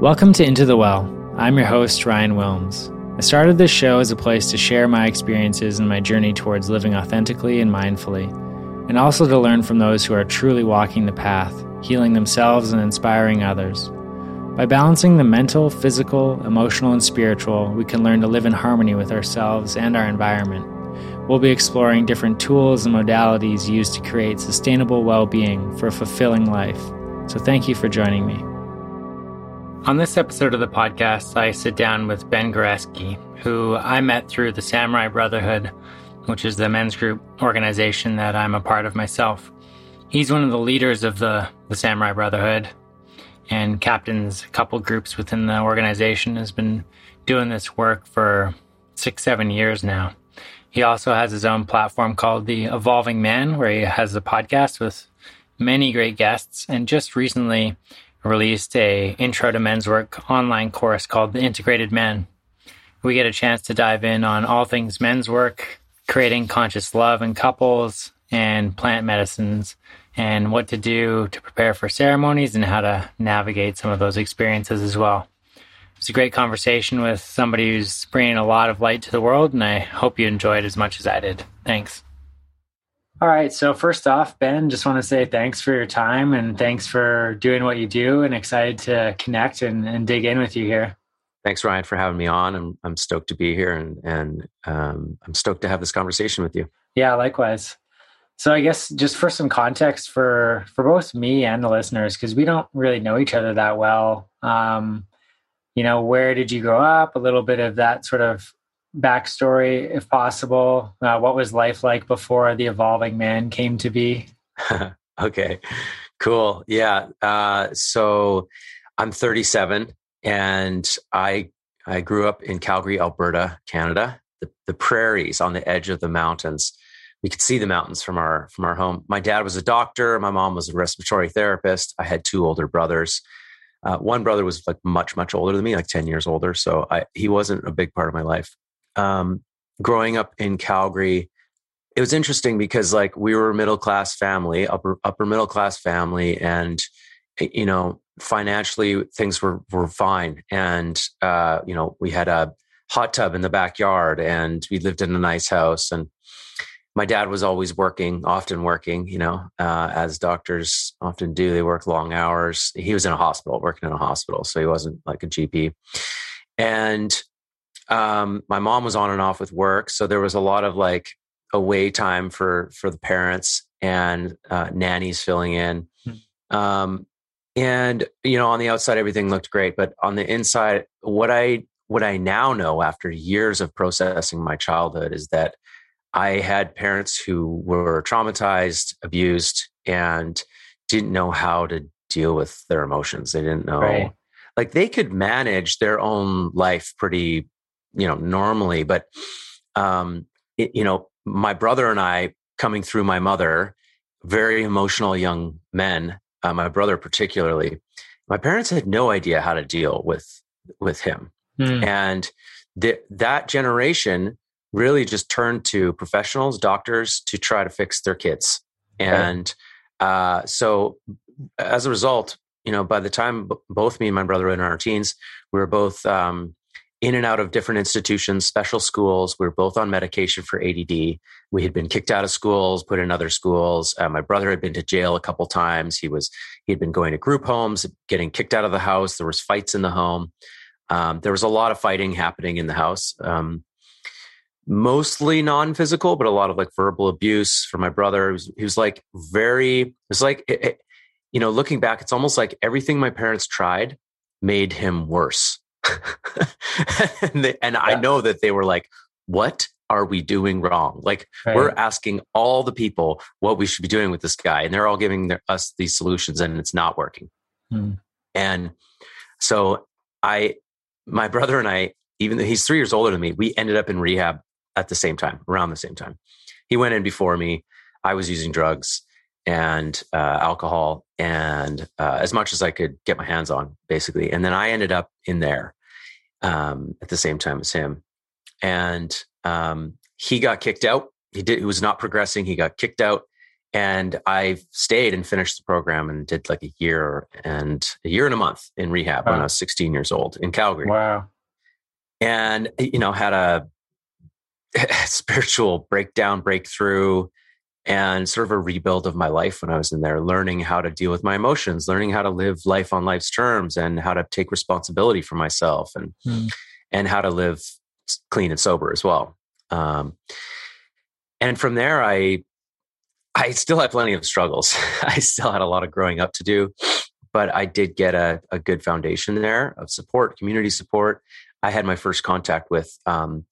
Welcome to Into the Well. I'm your host, Ryan Wilms. I started this show as a place to share my experiences and my journey towards living authentically and mindfully, and also to learn from those who are truly walking the path, healing themselves and inspiring others. By balancing the mental, physical, emotional, and spiritual, we can learn to live in harmony with ourselves and our environment. We'll be exploring different tools and modalities used to create sustainable well being for a fulfilling life. So, thank you for joining me. On this episode of the podcast, I sit down with Ben Goresky, who I met through the Samurai Brotherhood, which is the men's group organization that I'm a part of myself. He's one of the leaders of the, the Samurai Brotherhood and captains a couple groups within the organization, has been doing this work for six, seven years now. He also has his own platform called The Evolving Man, where he has a podcast with many great guests. And just recently, released a Intro to Men's Work online course called The Integrated Men. We get a chance to dive in on all things men's work, creating conscious love in couples, and plant medicines, and what to do to prepare for ceremonies and how to navigate some of those experiences as well. It's a great conversation with somebody who's bringing a lot of light to the world, and I hope you enjoyed as much as I did. Thanks. All right. So, first off, Ben, just want to say thanks for your time and thanks for doing what you do and excited to connect and, and dig in with you here. Thanks, Ryan, for having me on. I'm, I'm stoked to be here and, and um, I'm stoked to have this conversation with you. Yeah, likewise. So, I guess just for some context for, for both me and the listeners, because we don't really know each other that well. Um, you know, where did you grow up? A little bit of that sort of backstory, if possible. Uh, what was life like before the evolving man came to be? okay, cool. Yeah. Uh, so I'm 37, and I I grew up in Calgary, Alberta, Canada. The, the prairies on the edge of the mountains. We could see the mountains from our from our home. My dad was a doctor. My mom was a respiratory therapist. I had two older brothers. Uh, one brother was like much much older than me, like ten years older. So I, he wasn't a big part of my life um, growing up in Calgary, it was interesting because like we were a middle class family, upper upper middle class family, and you know financially things were were fine, and uh, you know we had a hot tub in the backyard, and we lived in a nice house, and my dad was always working, often working, you know, uh, as doctors often do. They work long hours. He was in a hospital, working in a hospital, so he wasn't like a GP. And um, my mom was on and off with work, so there was a lot of like away time for for the parents and uh, nannies filling in. Hmm. Um, and you know, on the outside, everything looked great, but on the inside, what I what I now know after years of processing my childhood is that I had parents who were traumatized, abused, and didn't know how to deal with their emotions. They didn't know. Right. Like they could manage their own life pretty you know normally but um it, you know my brother and i coming through my mother very emotional young men uh, my brother particularly my parents had no idea how to deal with with him. Mm. and the, that generation really just turned to professionals doctors to try to fix their kids. And uh, so as a result you know by the time b- both me and my brother were in our teens we were both um, in and out of different institutions, special schools. We were both on medication for ADD. We had been kicked out of schools, put in other schools. Uh, my brother had been to jail a couple times. He was he had been going to group homes, getting kicked out of the house. There was fights in the home. Um, there was a lot of fighting happening in the house. Um, mostly non-physical, but a lot of like verbal abuse from my brother. He was, he was like very. It was like it, it, you know, looking back, it's almost like everything my parents tried made him worse and, they, and yeah. I know that they were like, what are we doing wrong? Like right. we're asking all the people what we should be doing with this guy, and they're all giving their, us these solutions, and it's not working. Hmm. And so I, my brother and I, even though he's three years older than me, we ended up in rehab at the same time, around the same time. He went in before me. I was using drugs and uh, alcohol and uh, as much as I could get my hands on, basically. And then I ended up in there um, at the same time as him. And um, he got kicked out. He did. He was not progressing. He got kicked out, and I stayed and finished the program and did like a year and a year and a month in rehab wow. when I was 16 years old in Calgary. Wow. And, you know, had a spiritual breakdown, breakthrough, and sort of a rebuild of my life when I was in there, learning how to deal with my emotions, learning how to live life on life's terms and how to take responsibility for myself and, mm. and how to live clean and sober as well. Um, and from there, I I still had plenty of struggles. I still had a lot of growing up to do, but I did get a, a good foundation there of support, community support. I had my first contact with um,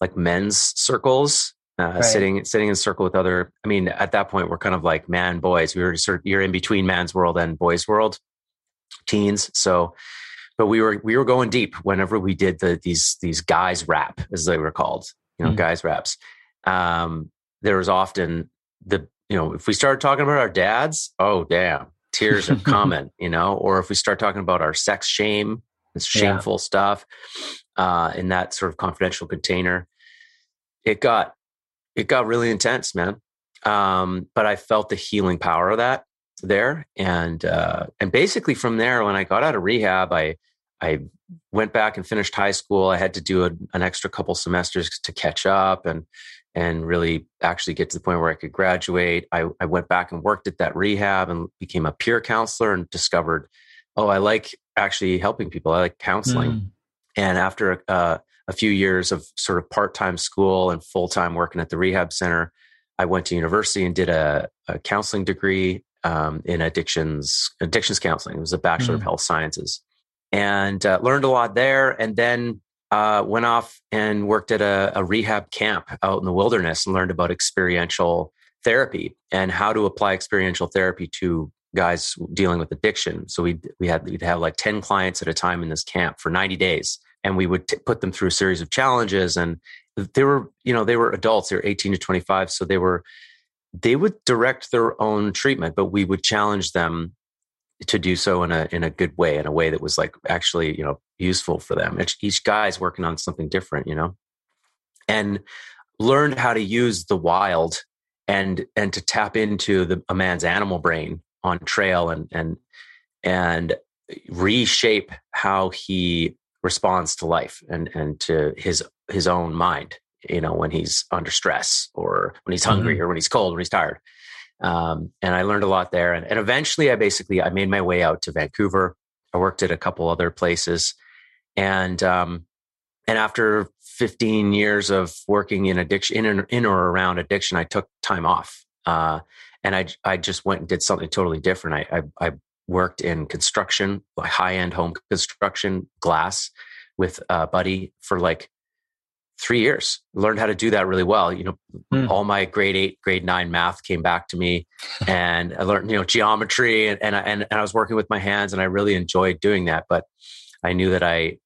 like men's circles, uh, right. sitting sitting in a circle with other. I mean, at that point, we're kind of like man boys. We were sort of you're in between man's world and boys world, teens. So, but we were we were going deep whenever we did the these these guys rap as they were called, you know, mm. guys raps. Um, there was often the you know, if we start talking about our dads, oh damn, tears are common, you know, or if we start talking about our sex shame, it's shameful yeah. stuff, uh, in that sort of confidential container, it got it got really intense, man. Um, but I felt the healing power of that there, and uh, and basically from there, when I got out of rehab, I I went back and finished high school. I had to do a, an extra couple semesters to catch up, and and really actually get to the point where I could graduate. I, I went back and worked at that rehab and became a peer counselor and discovered, oh, I like actually helping people. I like counseling. Mm. And after uh, a few years of sort of part time school and full time working at the rehab center, I went to university and did a, a counseling degree um, in addictions addictions counseling. It was a bachelor mm. of health sciences, and uh, learned a lot there. And then uh, went off and worked at a, a, rehab camp out in the wilderness and learned about experiential therapy and how to apply experiential therapy to guys dealing with addiction. So we we had we'd have like ten clients at a time in this camp for ninety days, and we would t- put them through a series of challenges. And they were you know they were adults, they were eighteen to twenty five, so they were they would direct their own treatment, but we would challenge them to do so in a in a good way, in a way that was like actually you know useful for them. Each, each guy's working on something different, you know, and learned how to use the wild and and to tap into the, a man's animal brain on trail and and and reshape how he responds to life and and to his his own mind you know when he's under stress or when he's hungry mm-hmm. or when he's cold when he's tired um, and I learned a lot there. And, and eventually, I basically I made my way out to Vancouver. I worked at a couple other places, and um, and after 15 years of working in addiction, in, in or around addiction, I took time off, uh, and I I just went and did something totally different. I I, I worked in construction, like high end home construction, glass, with a buddy for like three years learned how to do that really well you know mm. all my grade eight grade nine math came back to me and i learned you know geometry and, and, and, and i was working with my hands and i really enjoyed doing that but i knew that i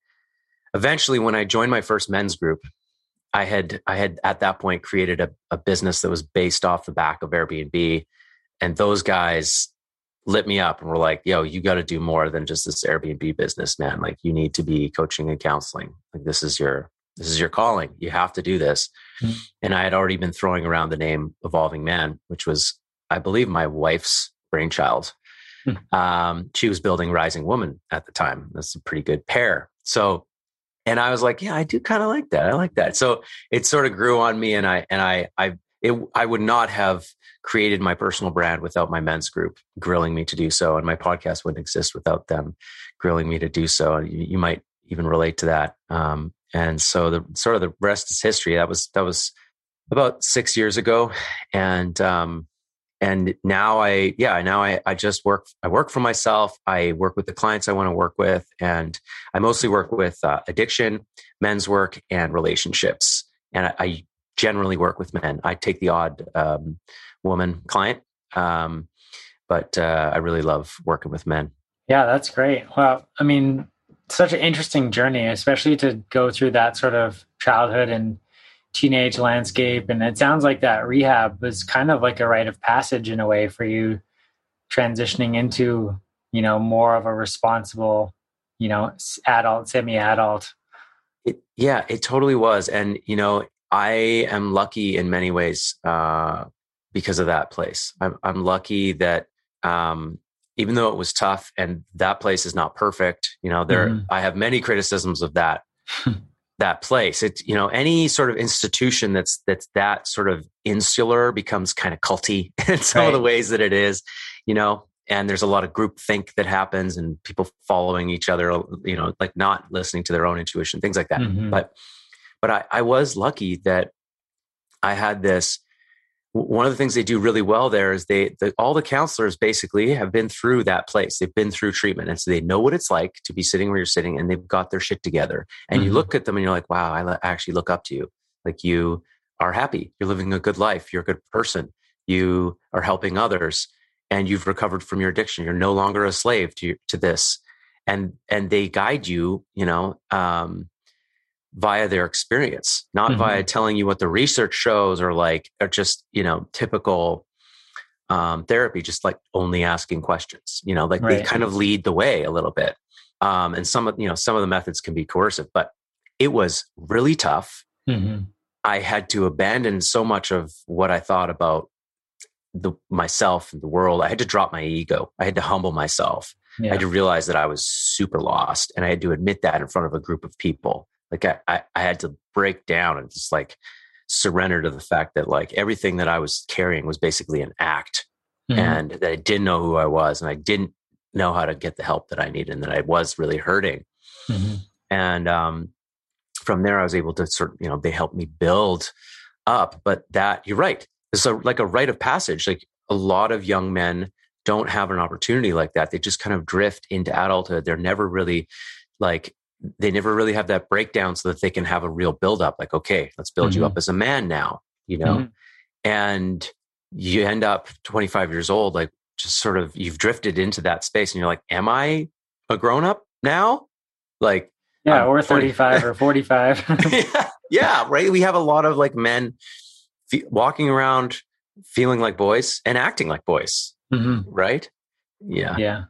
eventually when i joined my first men's group i had i had at that point created a, a business that was based off the back of airbnb and those guys lit me up and were like yo you got to do more than just this airbnb business man like you need to be coaching and counseling like this is your this is your calling. You have to do this. Mm-hmm. And I had already been throwing around the name Evolving Man, which was, I believe, my wife's brainchild. Mm-hmm. Um, she was building Rising Woman at the time. That's a pretty good pair. So, and I was like, yeah, I do kind of like that. I like that. So it sort of grew on me, and I and I I it, I would not have created my personal brand without my men's group grilling me to do so, and my podcast wouldn't exist without them grilling me to do so. You, you might even relate to that. Um, and so the sort of the rest is history. That was that was about six years ago, and um, and now I yeah now I I just work I work for myself. I work with the clients I want to work with, and I mostly work with uh, addiction, men's work, and relationships. And I, I, generally work with men. I take the odd um, woman client, um, but uh, I really love working with men. Yeah, that's great. Well, I mean, such an interesting journey, especially to go through that sort of childhood and teenage landscape. And it sounds like that rehab was kind of like a rite of passage in a way for you transitioning into, you know, more of a responsible, you know, adult, semi adult. yeah, it totally was. And, you know, I am lucky in many ways. Uh, because of that place. I'm, I'm lucky that um, even though it was tough and that place is not perfect, you know, there mm-hmm. I have many criticisms of that that place. It's you know any sort of institution that's that's that sort of insular becomes kind of culty in some right. of the ways that it is, you know. And there's a lot of group think that happens, and people following each other, you know, like not listening to their own intuition, things like that. Mm-hmm. But but I, I was lucky that I had this. One of the things they do really well there is they the, all the counselors basically have been through that place. They've been through treatment and so they know what it's like to be sitting where you're sitting and they've got their shit together. And mm-hmm. you look at them and you're like wow i actually look up to you. Like you are happy. You're living a good life. You're a good person. You are helping others and you've recovered from your addiction. You're no longer a slave to to this. And and they guide you you know um via their experience, not mm-hmm. via telling you what the research shows or like, or just, you know, typical um, therapy, just like only asking questions, you know, like right. they kind of lead the way a little bit. Um, and some of, you know, some of the methods can be coercive, but it was really tough. Mm-hmm. I had to abandon so much of what I thought about the myself and the world. I had to drop my ego. I had to humble myself. Yeah. I had to realize that I was super lost and I had to admit that in front of a group of people like I, I, I had to break down and just like surrender to the fact that like everything that I was carrying was basically an act mm-hmm. and that I didn't know who I was and I didn't know how to get the help that I needed and that I was really hurting. Mm-hmm. And um, from there, I was able to sort of, you know, they helped me build up. But that, you're right. It's a, like a rite of passage. Like a lot of young men don't have an opportunity like that. They just kind of drift into adulthood. They're never really like they never really have that breakdown so that they can have a real build up like okay let's build mm-hmm. you up as a man now you know? Mm-hmm. and you end up 25 years old like just sort of you've drifted into that space and you're like am i a grown up now? Like yeah or 35 or 45 yeah, yeah, right? We have a lot of like men fe- walking around feeling like boys and acting like boys mm-hmm. right? Yeah. Yeah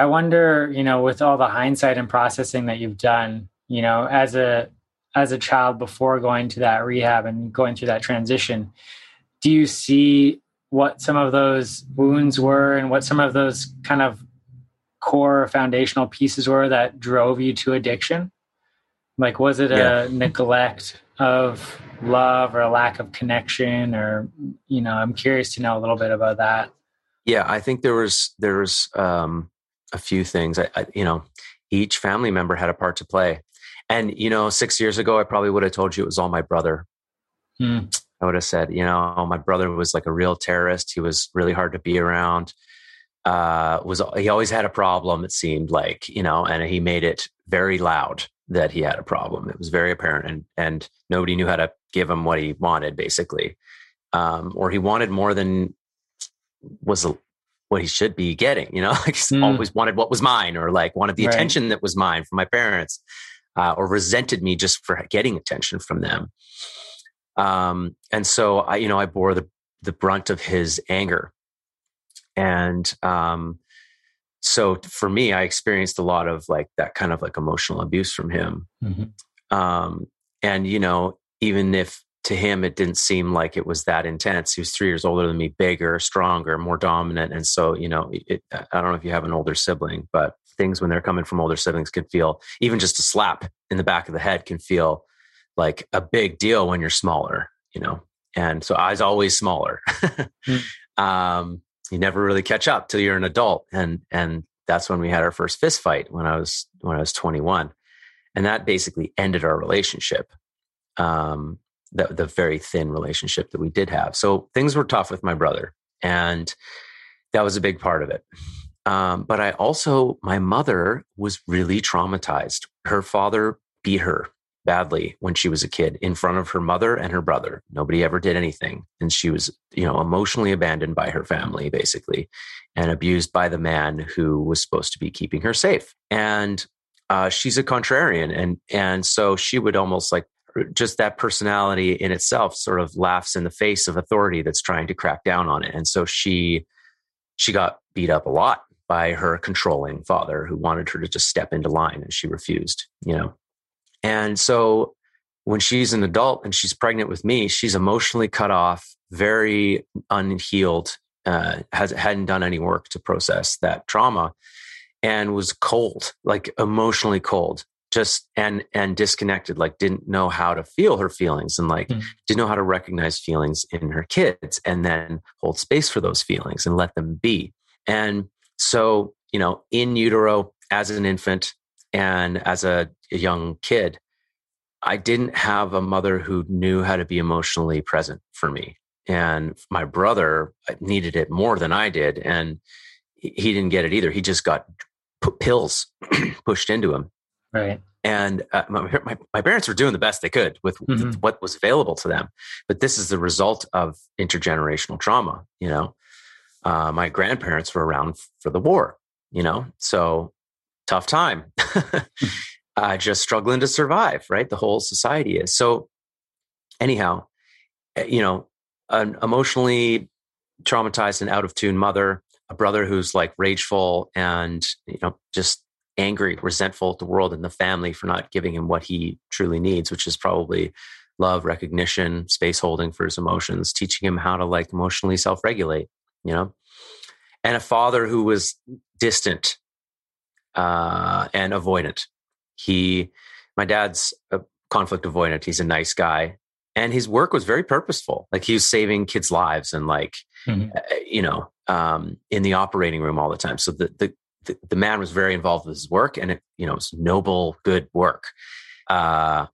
I wonder, you know, with all the hindsight and processing that you've done, you know, as a as a child before going to that rehab and going through that transition, do you see what some of those wounds were and what some of those kind of core foundational pieces were that drove you to addiction? Like, was it a neglect of love or a lack of connection? Or, you know, I'm curious to know a little bit about that. Yeah, I think there was, there was, um, a few things. I, I, you know, each family member had a part to play. And, you know, six years ago, I probably would have told you it was all my brother. Hmm. I would have said, you know, my brother was like a real terrorist. He was really hard to be around. Uh, was he always had a problem? It seemed like, you know, and he made it very loud that he had a problem. It was very apparent, and and nobody knew how to give him what he wanted, basically, um, or he wanted more than was what he should be getting. You know, like mm. always wanted what was mine, or like wanted the right. attention that was mine from my parents, uh, or resented me just for getting attention from them. Um, and so I, you know, I bore the the brunt of his anger, and um, so for me, I experienced a lot of like that kind of like emotional abuse from him. Mm-hmm. Um, and you know, even if to him, it didn't seem like it was that intense. He was three years older than me, bigger, stronger, more dominant. And so, you know, it, I don't know if you have an older sibling, but things when they're coming from older siblings can feel, even just a slap in the back of the head can feel like a big deal when you're smaller, you know? And so I was always smaller. mm. um, you never really catch up till you're an adult. And, and that's when we had our first fist fight when I was, when I was 21. And that basically ended our relationship. Um, the, the very thin relationship that we did have. So things were tough with my brother, and that was a big part of it. Um, but I also, my mother was really traumatized. Her father beat her badly when she was a kid in front of her mother and her brother. Nobody ever did anything. And she was, you know, emotionally abandoned by her family, basically, and abused by the man who was supposed to be keeping her safe. And uh, she's a contrarian. And, and so she would almost like just that personality in itself sort of laughs in the face of authority that's trying to crack down on it. And so she she got beat up a lot by her controlling father who wanted her to just step into line and she refused you know. And so when she's an adult and she's pregnant with me, she's emotionally cut off, very unhealed, uh, has hadn't done any work to process that trauma, and was cold, like emotionally cold, just and and disconnected, like didn't know how to feel her feelings and like mm. didn't know how to recognize feelings in her kids, and then hold space for those feelings and let them be. And so, you know, in utero as an infant and as a, a young kid, I didn't have a mother who knew how to be emotionally present for me. And my brother uh, needed it more than I did. And he didn't get it either. He just got pills pushed into him. Right. And uh, my, my, my, parents were doing the best they could with, mm-hmm. with, what was available to them. But this is the result of intergenerational trauma. You know, uh, my grandparents were around for the war, you know, so tough time. uh, just struggling to survive, right? The whole society is. So, anyhow, eh, you know, an emotionally traumatized and out of tune mother, a brother who's like rageful and, you know, just angry, resentful at the world and the family for not giving him what he truly needs, which is probably love, recognition, space holding for his emotions, teaching him how to like emotionally self regulate, you know, and a father who was distant uh, and avoidant he, my dad's a conflict avoidant. He's a nice guy. And his work was very purposeful. Like he was saving kids' lives and like, mm-hmm. uh, you know, um, in the operating room all the time. So the, the, the, the, man was very involved with his work and it, you know, it's noble, good work. Uh,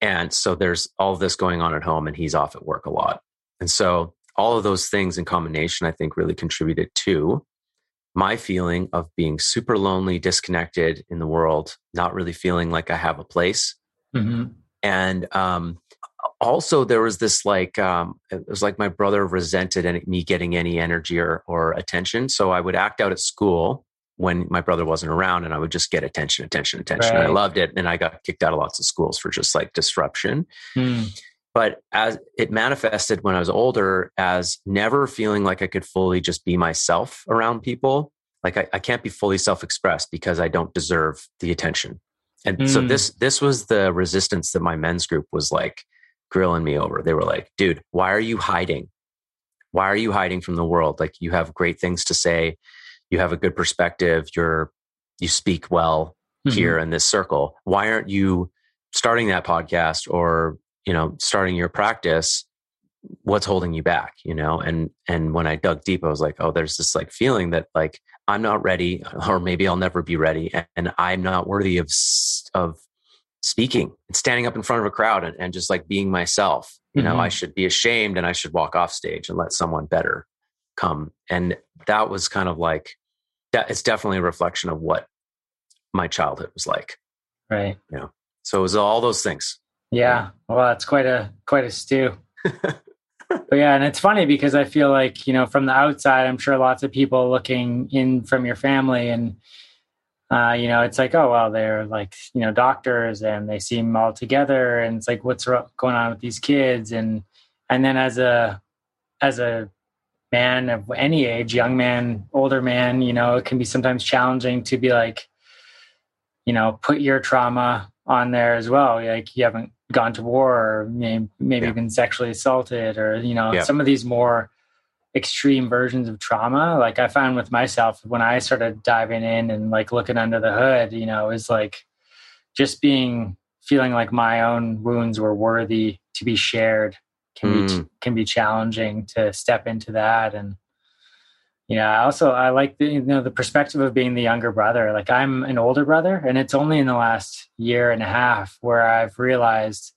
and so there's all this going on at home and he's off at work a lot. And so all of those things in combination, I think really contributed to my feeling of being super lonely, disconnected in the world, not really feeling like I have a place. Mm-hmm. And um, also, there was this like, um, it was like my brother resented any, me getting any energy or, or attention. So I would act out at school when my brother wasn't around and I would just get attention, attention, attention. Right. I loved it. And I got kicked out of lots of schools for just like disruption. Mm. But as it manifested when I was older as never feeling like I could fully just be myself around people. Like I, I can't be fully self-expressed because I don't deserve the attention. And mm. so this this was the resistance that my men's group was like grilling me over. They were like, dude, why are you hiding? Why are you hiding from the world? Like you have great things to say, you have a good perspective, you're you speak well mm-hmm. here in this circle. Why aren't you starting that podcast or you know starting your practice what's holding you back you know and and when i dug deep i was like oh there's this like feeling that like i'm not ready or maybe i'll never be ready and i'm not worthy of of speaking and standing up in front of a crowd and, and just like being myself you mm-hmm. know i should be ashamed and i should walk off stage and let someone better come and that was kind of like that it's definitely a reflection of what my childhood was like. Right. You know? So it was all those things. Yeah. Well, it's quite a quite a stew. but yeah, and it's funny because I feel like, you know, from the outside, I'm sure lots of people looking in from your family and uh, you know, it's like, oh well, they're like, you know, doctors and they seem all together and it's like what's going on with these kids? And and then as a as a man of any age, young man, older man, you know, it can be sometimes challenging to be like, you know, put your trauma on there as well. Like you haven't gone to war or maybe, maybe yeah. been sexually assaulted or you know yeah. some of these more extreme versions of trauma like i found with myself when i started diving in and like looking under the hood you know is like just being feeling like my own wounds were worthy to be shared can mm. be can be challenging to step into that and yeah I also i like the you know the perspective of being the younger brother like i'm an older brother and it's only in the last year and a half where i've realized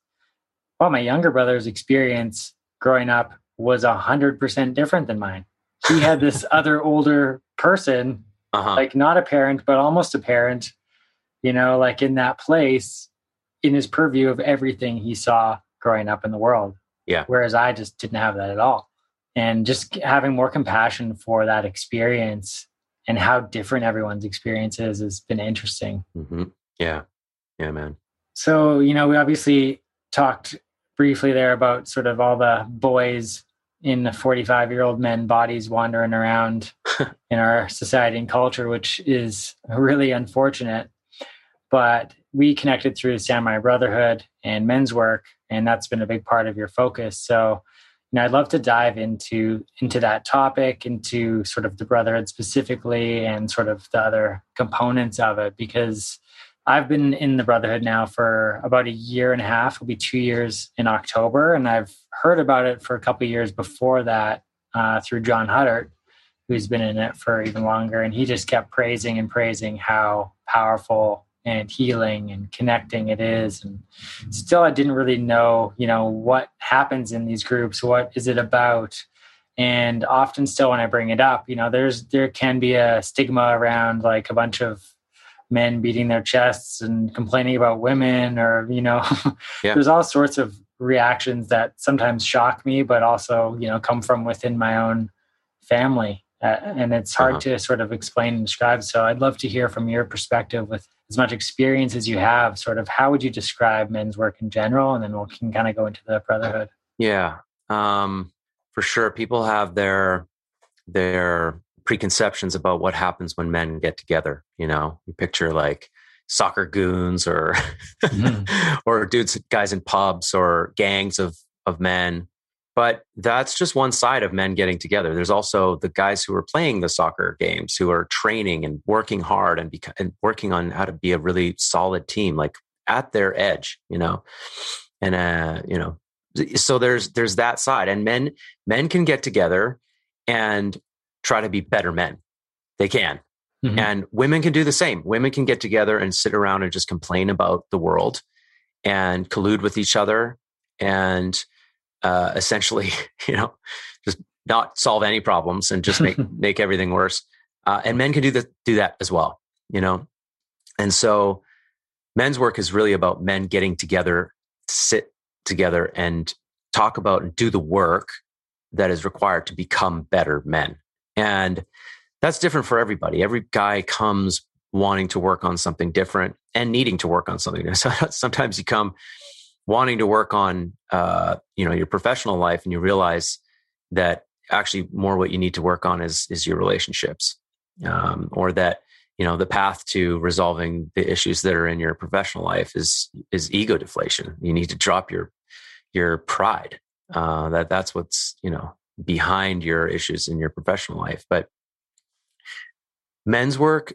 well my younger brother's experience growing up was a hundred percent different than mine he had this other older person uh-huh. like not a parent but almost a parent you know like in that place in his purview of everything he saw growing up in the world yeah whereas i just didn't have that at all and just having more compassion for that experience and how different everyone's experience is has been interesting. Mm-hmm. Yeah. Yeah, man. So, you know, we obviously talked briefly there about sort of all the boys in the 45 year old men bodies wandering around in our society and culture, which is really unfortunate. But we connected through Samurai Brotherhood and men's work and that's been a big part of your focus. So, you know, I'd love to dive into into that topic, into sort of the brotherhood specifically, and sort of the other components of it, because I've been in the brotherhood now for about a year and a half. It'll be two years in October, and I've heard about it for a couple years before that uh, through John Huddart, who's been in it for even longer, and he just kept praising and praising how powerful and healing and connecting it is. And still i didn't really know you know what happens in these groups. What is it about? And often still when i bring it up you know there's there can be a stigma around like a bunch of men beating their chests and complaining about women or you know yeah. there's all sorts of reactions that sometimes shock me but also you know come from within my own family. Uh, and it's hard uh-huh. to sort of explain and describe. So i'd love to hear from your perspective with as much experience as you have, sort of how would you describe men's work in general? And then we can kind of go into the brotherhood. Yeah, um, for sure. People have their their preconceptions about what happens when men get together. You know, you picture like soccer goons or mm-hmm. or dudes, guys in pubs or gangs of of men but that's just one side of men getting together. There's also the guys who are playing the soccer games, who are training and working hard and, and working on how to be a really solid team, like at their edge, you know. And uh, you know, so there's there's that side, and men men can get together and try to be better men. They can, mm-hmm. and women can do the same. Women can get together and sit around and just complain about the world and collude with each other and uh, essentially, you know, just not solve any problems and just make make everything worse. Uh, and men can do that do that as well, you know. And so, men's work is really about men getting together, sit together, and talk about and do the work that is required to become better men. And that's different for everybody. Every guy comes wanting to work on something different and needing to work on something. So sometimes you come wanting to work on uh, you know your professional life and you realize that actually more what you need to work on is is your relationships um, or that you know the path to resolving the issues that are in your professional life is is ego deflation. You need to drop your your pride. Uh, that that's what's you know behind your issues in your professional life. But men's work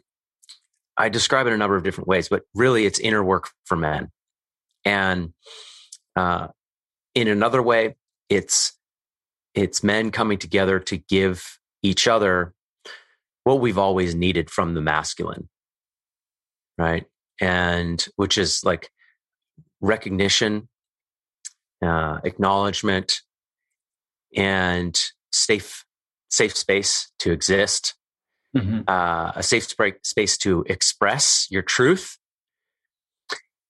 i describe it a number of different ways but really it's inner work for men and uh, in another way, it's it's men coming together to give each other what we've always needed from the masculine, right? And which is like recognition, uh, acknowledgement, and safe safe space to exist, mm-hmm. uh, a safe space to express your truth,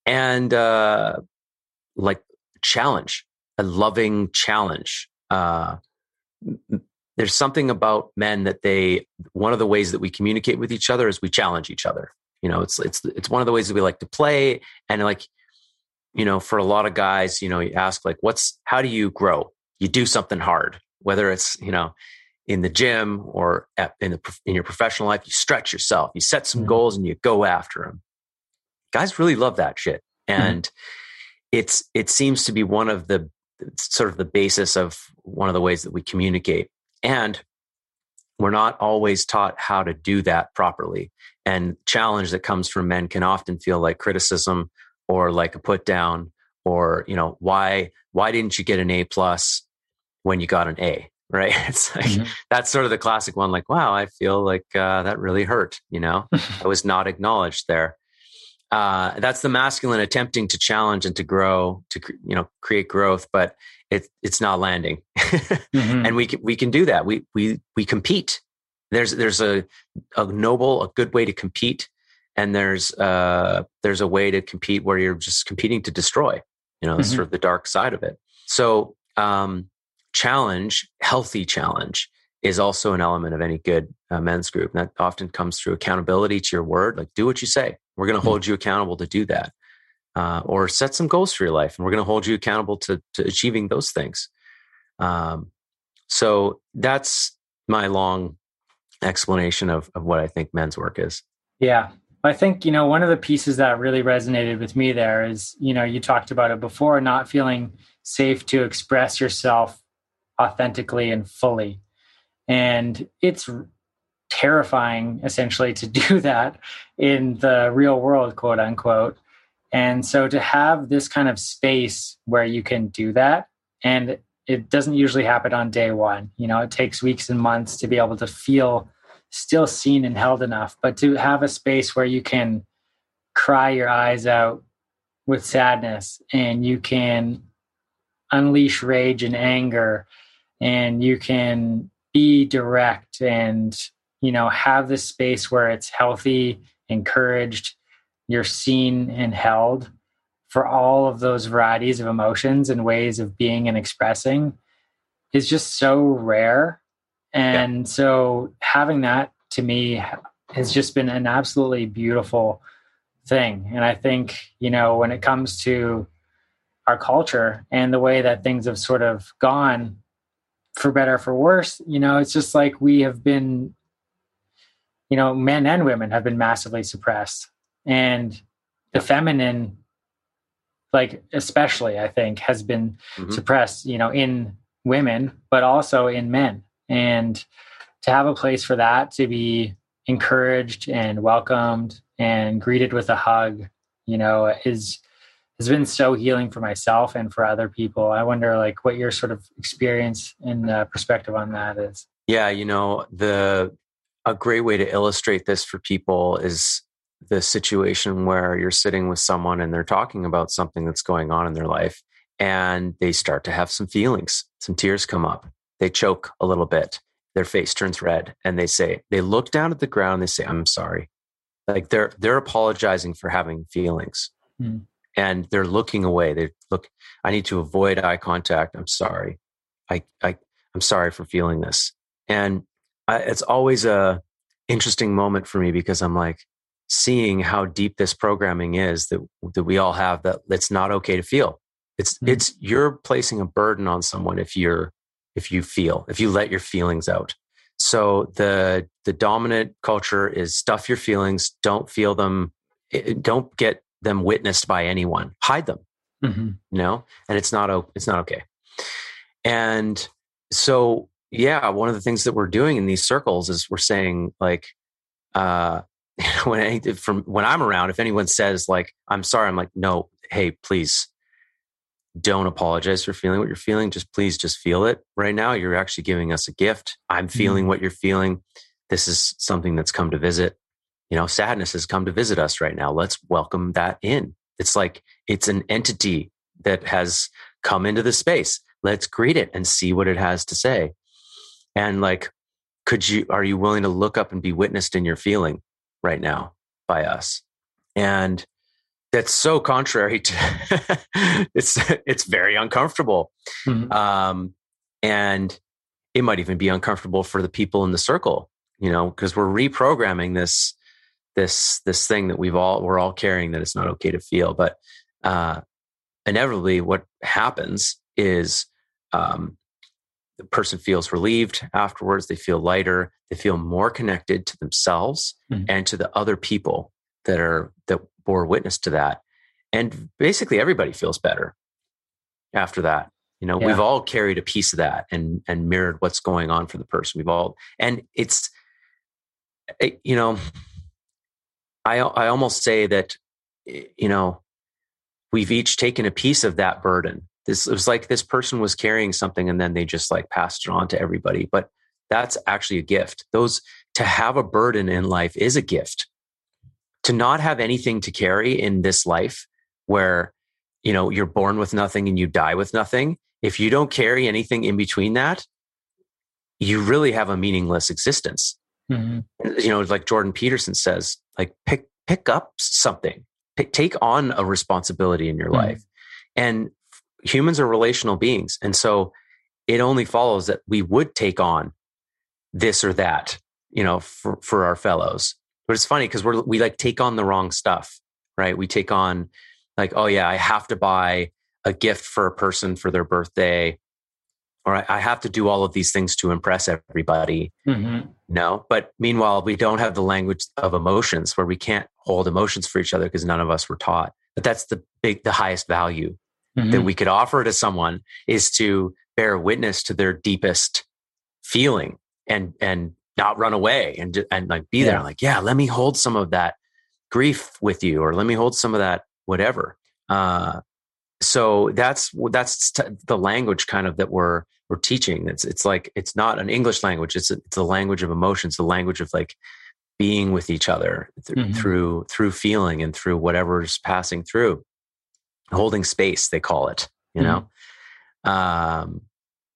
and uh, like challenge, a loving challenge. Uh, there's something about men that they one of the ways that we communicate with each other is we challenge each other. You know, it's it's it's one of the ways that we like to play and like you know, for a lot of guys, you know, you ask like what's how do you grow? You do something hard, whether it's, you know, in the gym or at, in the in your professional life, you stretch yourself, you set some mm-hmm. goals and you go after them. Guys really love that shit. Mm-hmm. And mm-hmm it's it seems to be one of the sort of the basis of one of the ways that we communicate and we're not always taught how to do that properly and challenge that comes from men can often feel like criticism or like a put down or you know why why didn't you get an a plus when you got an a right it's like mm-hmm. that's sort of the classic one like wow i feel like uh, that really hurt you know i was not acknowledged there uh, that's the masculine attempting to challenge and to grow, to you know create growth, but it, it's not landing. mm-hmm. And we can, we can do that. We we we compete. There's there's a a noble, a good way to compete, and there's uh there's a way to compete where you're just competing to destroy. You know, mm-hmm. sort of the dark side of it. So um, challenge, healthy challenge, is also an element of any good uh, men's group. And that often comes through accountability to your word, like do what you say. We're going to mm-hmm. hold you accountable to do that. Uh, or set some goals for your life, and we're going to hold you accountable to, to achieving those things. Um, so that's my long explanation of, of what I think men's work is. Yeah. I think, you know, one of the pieces that really resonated with me there is, you know, you talked about it before, not feeling safe to express yourself authentically and fully. And it's terrifying essentially to do that in the real world, quote unquote. And so to have this kind of space where you can do that, and it doesn't usually happen on day one, you know, it takes weeks and months to be able to feel still seen and held enough, but to have a space where you can cry your eyes out with sadness and you can unleash rage and anger and you can be direct and you know have this space where it's healthy encouraged you're seen and held for all of those varieties of emotions and ways of being and expressing is just so rare and yeah. so having that to me has just been an absolutely beautiful thing. And I think, you know, when it comes to our culture and the way that things have sort of gone for better for worse, you know, it's just like we have been, you know, men and women have been massively suppressed. And the feminine, like especially, I think, has been mm-hmm. suppressed, you know, in women, but also in men and to have a place for that to be encouraged and welcomed and greeted with a hug you know is has been so healing for myself and for other people i wonder like what your sort of experience and uh, perspective on that is yeah you know the a great way to illustrate this for people is the situation where you're sitting with someone and they're talking about something that's going on in their life and they start to have some feelings some tears come up they choke a little bit. Their face turns red and they say, they look down at the ground, they say, I'm sorry. Like they're they're apologizing for having feelings. Mm. And they're looking away. They look, I need to avoid eye contact. I'm sorry. I, I I'm sorry for feeling this. And I, it's always a interesting moment for me because I'm like seeing how deep this programming is that that we all have that it's not okay to feel. It's mm. it's you're placing a burden on someone if you're if you feel, if you let your feelings out. So the the dominant culture is stuff your feelings, don't feel them, don't get them witnessed by anyone, hide them. Mm-hmm. You know, and it's not it's not okay. And so yeah, one of the things that we're doing in these circles is we're saying like, uh, when any, from when I'm around, if anyone says like I'm sorry, I'm like no, hey, please don't apologize for feeling what you're feeling. Just please just feel it right now. You're actually giving us a gift. I'm feeling mm. what you're feeling. This is something that's come to visit. You know, sadness has come to visit us right now. Let's welcome that in. It's like it's an entity that has come into the space. Let's greet it and see what it has to say. And like, could you, are you willing to look up and be witnessed in your feeling right now by us? And that's so contrary to it's it's very uncomfortable mm-hmm. um, and it might even be uncomfortable for the people in the circle you know because we're reprogramming this this this thing that we've all we're all carrying that it's not okay to feel but uh inevitably what happens is um the person feels relieved afterwards they feel lighter they feel more connected to themselves mm-hmm. and to the other people that are that bore witness to that. And basically everybody feels better after that. You know, yeah. we've all carried a piece of that and and mirrored what's going on for the person. We've all and it's it, you know, I I almost say that you know, we've each taken a piece of that burden. This it was like this person was carrying something and then they just like passed it on to everybody. But that's actually a gift. Those to have a burden in life is a gift to not have anything to carry in this life where you know you're born with nothing and you die with nothing if you don't carry anything in between that you really have a meaningless existence mm-hmm. you know like jordan peterson says like pick pick up something pick, take on a responsibility in your mm-hmm. life and humans are relational beings and so it only follows that we would take on this or that you know for, for our fellows but it's funny because we're we like take on the wrong stuff, right? We take on like, oh yeah, I have to buy a gift for a person for their birthday. or I, I have to do all of these things to impress everybody. Mm-hmm. No, but meanwhile, we don't have the language of emotions where we can't hold emotions for each other because none of us were taught. But that's the big, the highest value Mm-hmm. that we could offer to someone is to bear witness to their deepest feeling and and not run away and and like be there like yeah let me hold some of that grief with you or let me hold some of that whatever. Uh so that's that's t- the language kind of that we're we're teaching. It's it's like it's not an english language. It's a, it's a language of emotions the language of like being with each other th- Mhm. through through feeling and through whatever's passing through holding space they call it you know? Um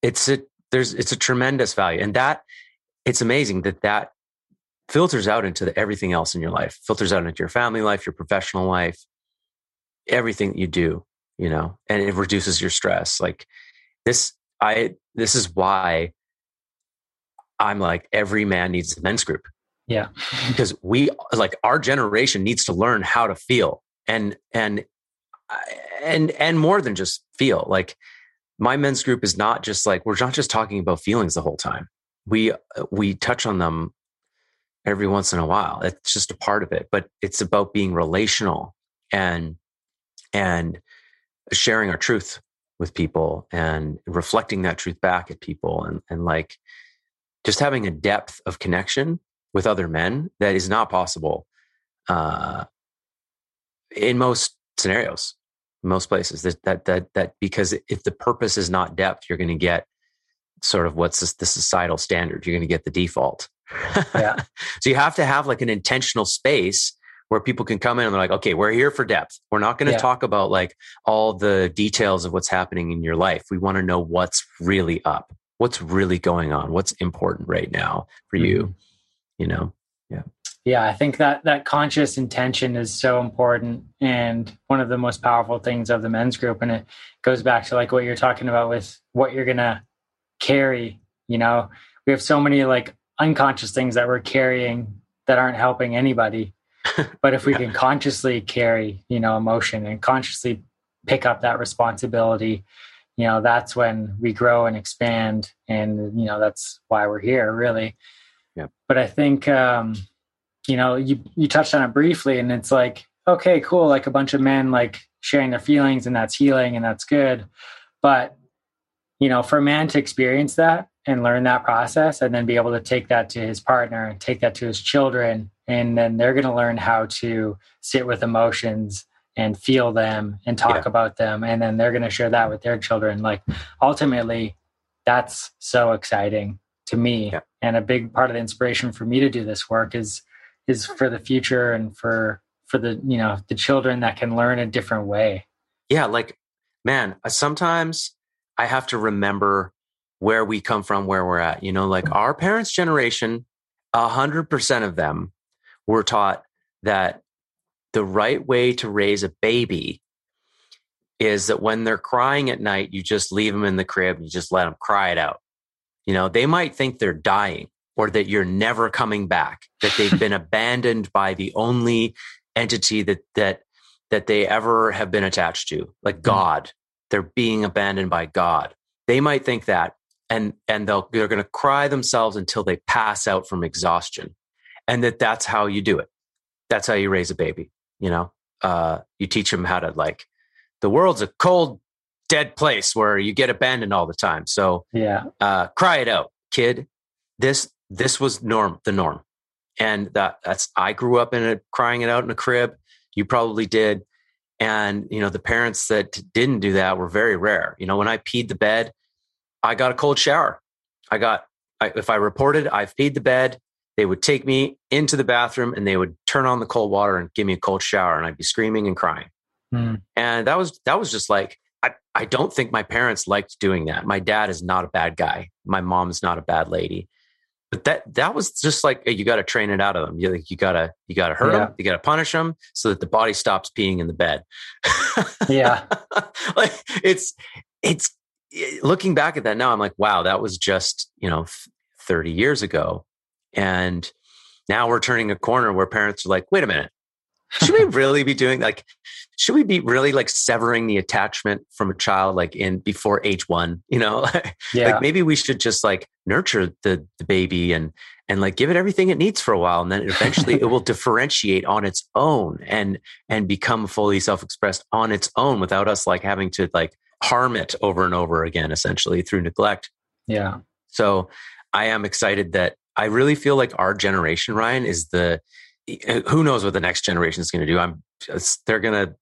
it's a there's it's a tremendous value and that it's amazing that that filters out into the, everything else in your life filters out into your family life your professional life everything that you do you know? And it reduces your stress like this i this is why i'm like every man needs a men's group. Yeah. because we like our generation needs to learn how to feel and and and and more than just feel like my men's group is not just like we're not just talking about feelings the whole time. We we touch on them every once in a while. It's just a part of it but it's about being relational and and sharing our truth with people and reflecting that truth back at people and and like just having a depth of connection with other men that is not possible uh, in most scenarios, most places. That that that that because if the purpose is not depth, you're going to get sort of what's this, the societal standard. You're going to get the default. Yeah. so you have to have like an intentional space where people can come in and they're like, okay, we're here for depth. We're not going to Yeah. talk about like all the details of what's happening in your life. We want to know what's really up, what's really going on, what's important right now for you. Mm-hmm. You know, Yeah, I think that that conscious intention is so important and one of the most powerful things of the men's group and it goes back to like what you're talking about with what you're going to carry, you know. We have so many like unconscious things that we're carrying that aren't helping anybody. But if we Yeah. can consciously carry, you know, emotion and consciously pick up that responsibility, you know, that's when we grow and expand and you know, that's why we're here really. Yeah. But I think um you know you you touched on it briefly and it's like okay cool like a bunch of men like sharing their feelings and that's healing and that's good but you know for a man to experience that and learn that process and then be able to take that to his partner and take that to his children and then they're going to learn how to sit with emotions and feel them and talk Yeah. about them and then they're going to share that with their children like ultimately that's so exciting to me Yeah. and a big part of the inspiration for me to do this work is is for the future and for for the you know the children that can learn a different way yeah, like, man, uh, sometimes I have to remember where we come from, where we're at. You know, like our parents' generation, a hundred percent of them were taught that the right way to raise a baby is that when they're crying at night, you just leave them in the crib, and you just let them cry it out. You know, they might think they're dying or that you're never coming back, that they've been abandoned by the only entity that that that they ever have been attached to, like God. They're being abandoned by God. They might think that, and and they'll they're going to cry themselves until they pass out from exhaustion, and that that's how you do it. That's how you raise a baby. You know, uh, you teach them how to like. The world's a cold, dead place where you get abandoned all the time. So yeah uh, cry it out, kid. This this was norm, the norm, and that that's. I grew up in it, crying it out in a crib. You probably did, and you know the parents that didn't do that were very rare. You know, when I peed the bed, I got a cold shower. I got I, if I reported I've peed the bed, they would take me into the bathroom and they would turn on the cold water and give me a cold shower, and I'd be screaming and crying Mm. and that was that was just like I, I don't think my parents liked doing that my dad is not a bad guy my mom's not a bad lady but that that was just like you got to train it out of them. You, like, you gotta you gotta hurt Yeah. them you gotta punish them so that the body stops peeing in the bed. Yeah. Like it's it's eh, looking back at that now i'm like wow that was just you know 30 years ago. And now we're turning a corner where parents are like wait a minute should we really be doing like should we be really like severing the attachment from a child like in before age one you know? Yeah. like maybe we should just like nurture the the baby and and like give it everything it needs for a while and then eventually it will differentiate on its own and and become fully self-expressed on its own without us like having to like harm it over and over again essentially through neglect. Yeah. So i am excited that i really feel like our generation ryan is the who knows what the next generation is going to do. I'm they're going to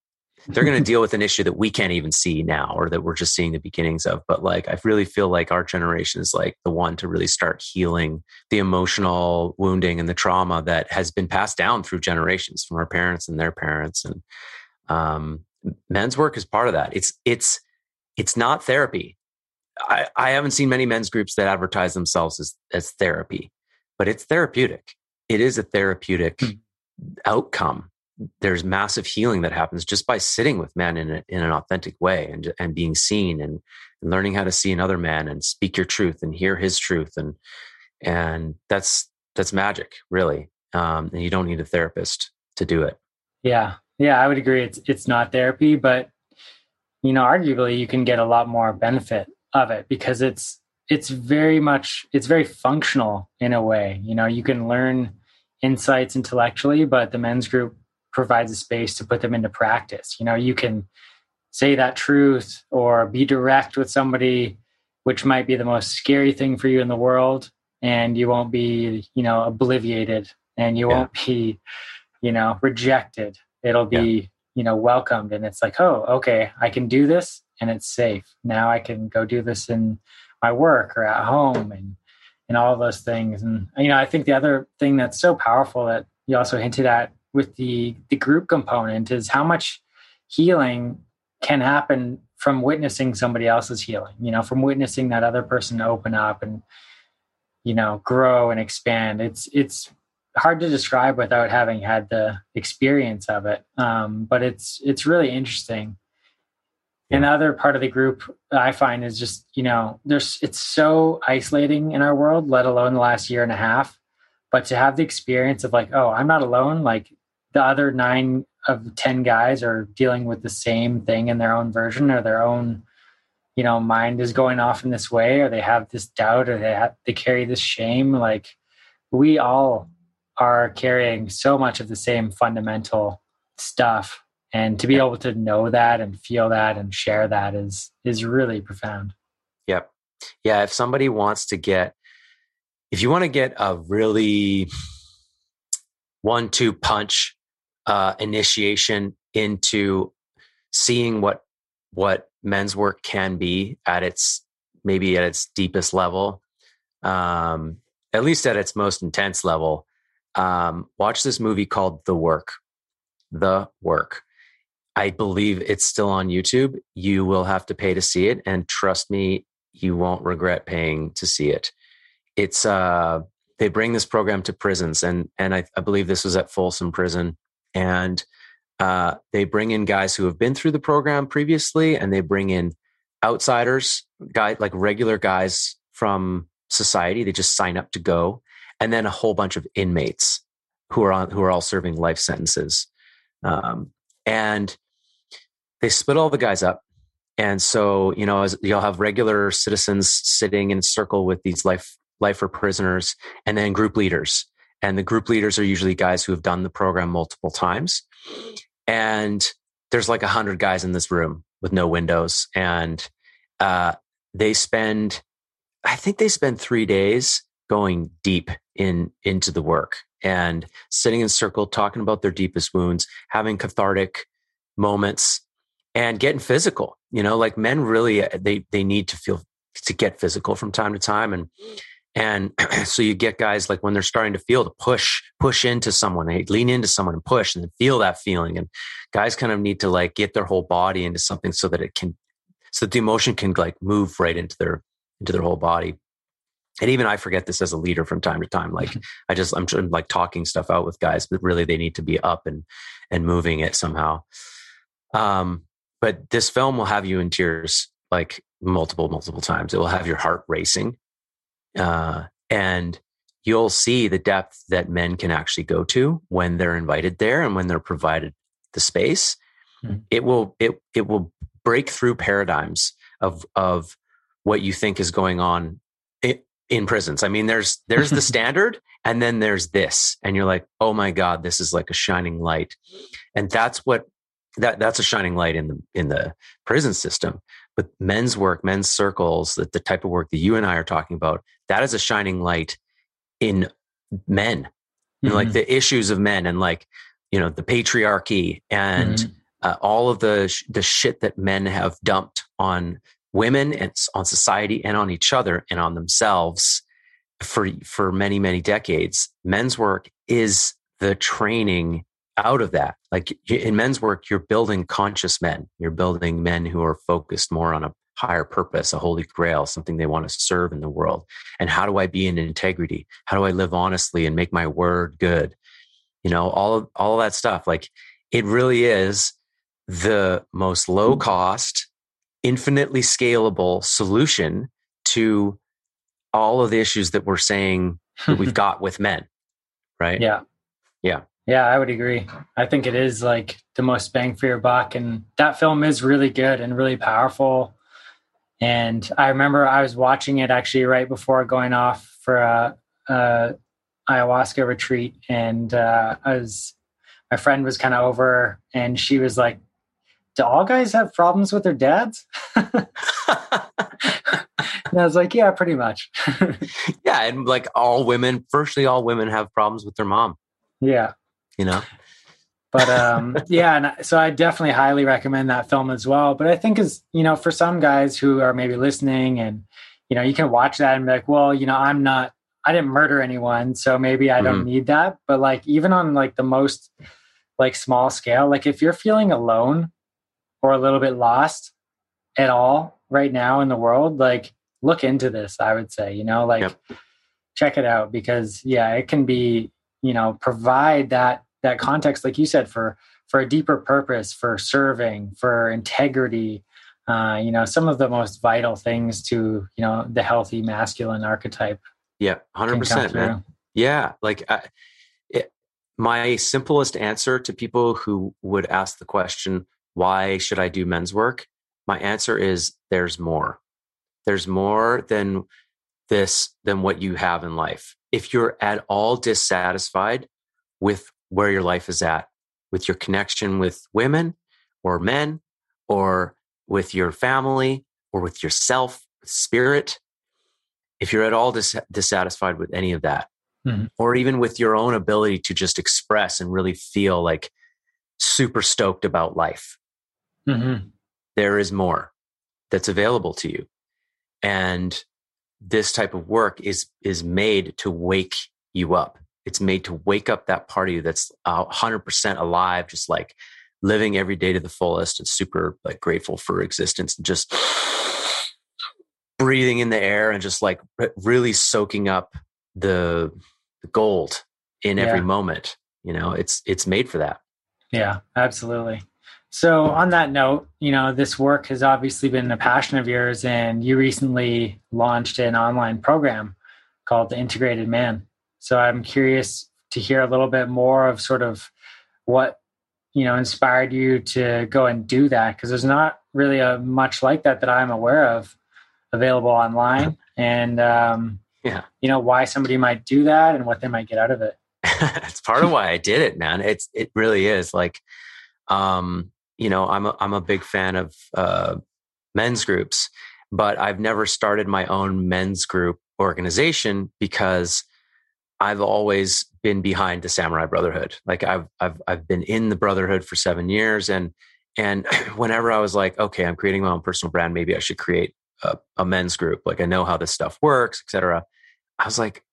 they're going to deal with an issue that we can't even see now or that we're just seeing the beginnings of. But like i really feel like our generation is like the one to really start healing the emotional wounding and the trauma that has been passed down through generations from our parents and their parents. And um, men's work is part of that. It's it's it's not therapy. I, I haven't seen many men's groups that advertise themselves as as therapy but it's therapeutic it is a therapeutic mm. outcome there's massive healing that happens just by sitting with men in, a, in an authentic way and, and being seen and, and learning how to see another man and speak your truth and hear his truth. And, and that's, that's magic really. Um, and you don't need a therapist to do it. Yeah. Yeah. I would agree. It's, it's not therapy, but you know, arguably you can get a lot more benefit of it because it's, it's very much, it's very functional in a way, you know, you can learn insights intellectually, but the men's group provides a space to put them into practice. You know, you can say that truth or be direct with somebody, which might be the most scary thing for you in the world, and you won't be, you know, obliviated and you yeah. won't be, you know, rejected. It'll be, yeah. you know, welcomed. And it's like, oh, okay, I can do this and it's safe. Now I can go do this in my work or at home and and all those things. And you know, I think the other thing that's so powerful that you also hinted at with the the group component is how much healing can happen from witnessing somebody else's healing you know from witnessing that other person open up and you know grow and expand. It's it's hard to describe without having had the experience of it. Um, but it's it's really interesting another part of the group i find is just you know there's it's so isolating in our world let alone the last year and a half. But to have the experience of like oh i'm not alone like the other nine of 10 guys are dealing with the same thing in their own version or their own you know mind is going off in this way or they have this doubt or they have they carry this shame like we all are carrying so much of the same fundamental stuff and to be able to know that and feel that and share that is is really profound. Yep. Yeah if somebody wants to get if you want to get a really one two punch uh, initiation into seeing what what men's work can be at its maybe at its deepest level um, at least at its most intense level um, watch this movie called the work. The work i believe it's still on youtube. You will have to pay to see it and trust me you won't regret paying to see it. It's uh they bring this program to prisons and and i, I believe this was at folsom prison and uh, they bring in guys who have been through the program previously, and they bring in outsiders, guys like regular guys from society. They just sign up to go, and then a whole bunch of inmates who are on who are all serving life sentences, um, and they split all the guys up. And so, you know, as you'll have regular citizens sitting in a circle with these life lifer prisoners, and then group leaders and the group leaders are usually guys who have done the program multiple times. And there's like a hundred guys in this room with no windows. And uh, they spend, I think they spend three days going deep in into the work and sitting in circle, talking about their deepest wounds, having cathartic moments and getting physical. You know, like men really, they, they need to feel to get physical from time to time. And and so you get guys like when they're starting to feel to push, push into someone, they lean into someone and push and feel that feeling. And guys kind of need to like get their whole body into something so that it can, so that the emotion can like move right into their, into their whole body. And even I forget this as a leader from time to time. Like mm-hmm. I just, I'm like talking stuff out with guys, but really they need to be up and, and moving it somehow. Um, but this film will have you in tears like multiple, multiple times. It will have your heart racing uh, and you'll see the depth that men can actually go to when they're invited there and when they're provided the space. Mm-hmm. It will it it will break through paradigms of of what you think is going on in prisons. I mean, there's there's the standard, and then there's this, and you're like, oh my god, this is like a shining light, and that's what that that's a shining light in the in the prison system. But men's work, men's circles, the, the type of work that you and I are talking about, that is a shining light in men, mm-hmm. like the issues of men, and like you know the patriarchy and. Mm-hmm. Uh, all of the the shit that men have dumped on women and on society and on each other and on themselves for for many many decades men's work is the training out of that like in men's work you're building conscious men you're building men who are focused more on a higher purpose a holy grail something they want to serve in the world and how do i be in integrity how do i live honestly and make my word good you know all of all of that stuff like it really is the most low cost infinitely scalable solution to all of the issues that we're saying that we've got with men. Right. Yeah. Yeah. Yeah, I would agree. I think it is like the most bang for your buck. And that film is really good and really powerful. And I remember I was watching it actually right before going off for a, a ayahuasca retreat. And uh, I was, my friend was kind of over and she was like, do all guys have problems with their dads? and I was like, yeah, pretty much. yeah. And like all women, firstly, all women have problems with their mom. Yeah. You know? but um, yeah, and so I definitely highly recommend that film as well. But I think as you know, for some guys who are maybe listening, and you know, you can watch that and be like, well, you know, I'm not, I didn't murder anyone, so maybe I don't mm-hmm. need that. But like, even on like the most like small scale, like if you're feeling alone or a little bit lost at all right now in the world, like look into this, I would say, you know, like yep. check it out because yeah, it can be, you know, provide that that context, like you said, for for a deeper purpose, for serving, for integrity, uh, you know, some of the most vital things to, you know, the healthy masculine archetype. Yeah, hundred percent, man. Yeah, like I, it, my simplest answer to people who would ask the question, why should I do men's work? My answer is there's more. There's more than this, than what you have in life. If you're at all dissatisfied with where your life is at, with your connection with women or men, or with your family, or with yourself, with spirit, if you're at all dis- dissatisfied with any of that, mm-hmm. or even with your own ability to just express and really feel like super stoked about life, Mm-hmm. There is more that's available to you. And this type of work is, is made to wake you up. It's made to wake up that part of you that's hundred percent alive, just like living every day to the fullest and super like grateful for existence and just breathing in the air and just like really soaking up the, the gold in every moment. You know, it's, it's made for that. Yeah, absolutely. So, on that note, you know, this work has obviously been a passion of yours, and you recently launched an online program called The Integrated Man. So, I'm curious to hear a little bit more of sort of what, you know, inspired you to go and do that, because there's not really a much like that that I'm aware of available online. And, um, yeah, you know, why somebody might do that and what they might get out of it. it's part of why I did it, man. It's, it really is like, um, you know, I'm a, I'm a big fan of uh, men's groups, but I've never started my own men's group organization because I've always been behind the Samurai Brotherhood. Like I've I've I've been in the Brotherhood for seven years, and and whenever I was like, okay, I'm creating my own personal brand, maybe I should create a, a men's group. Like I know how this stuff works, etc. I was like,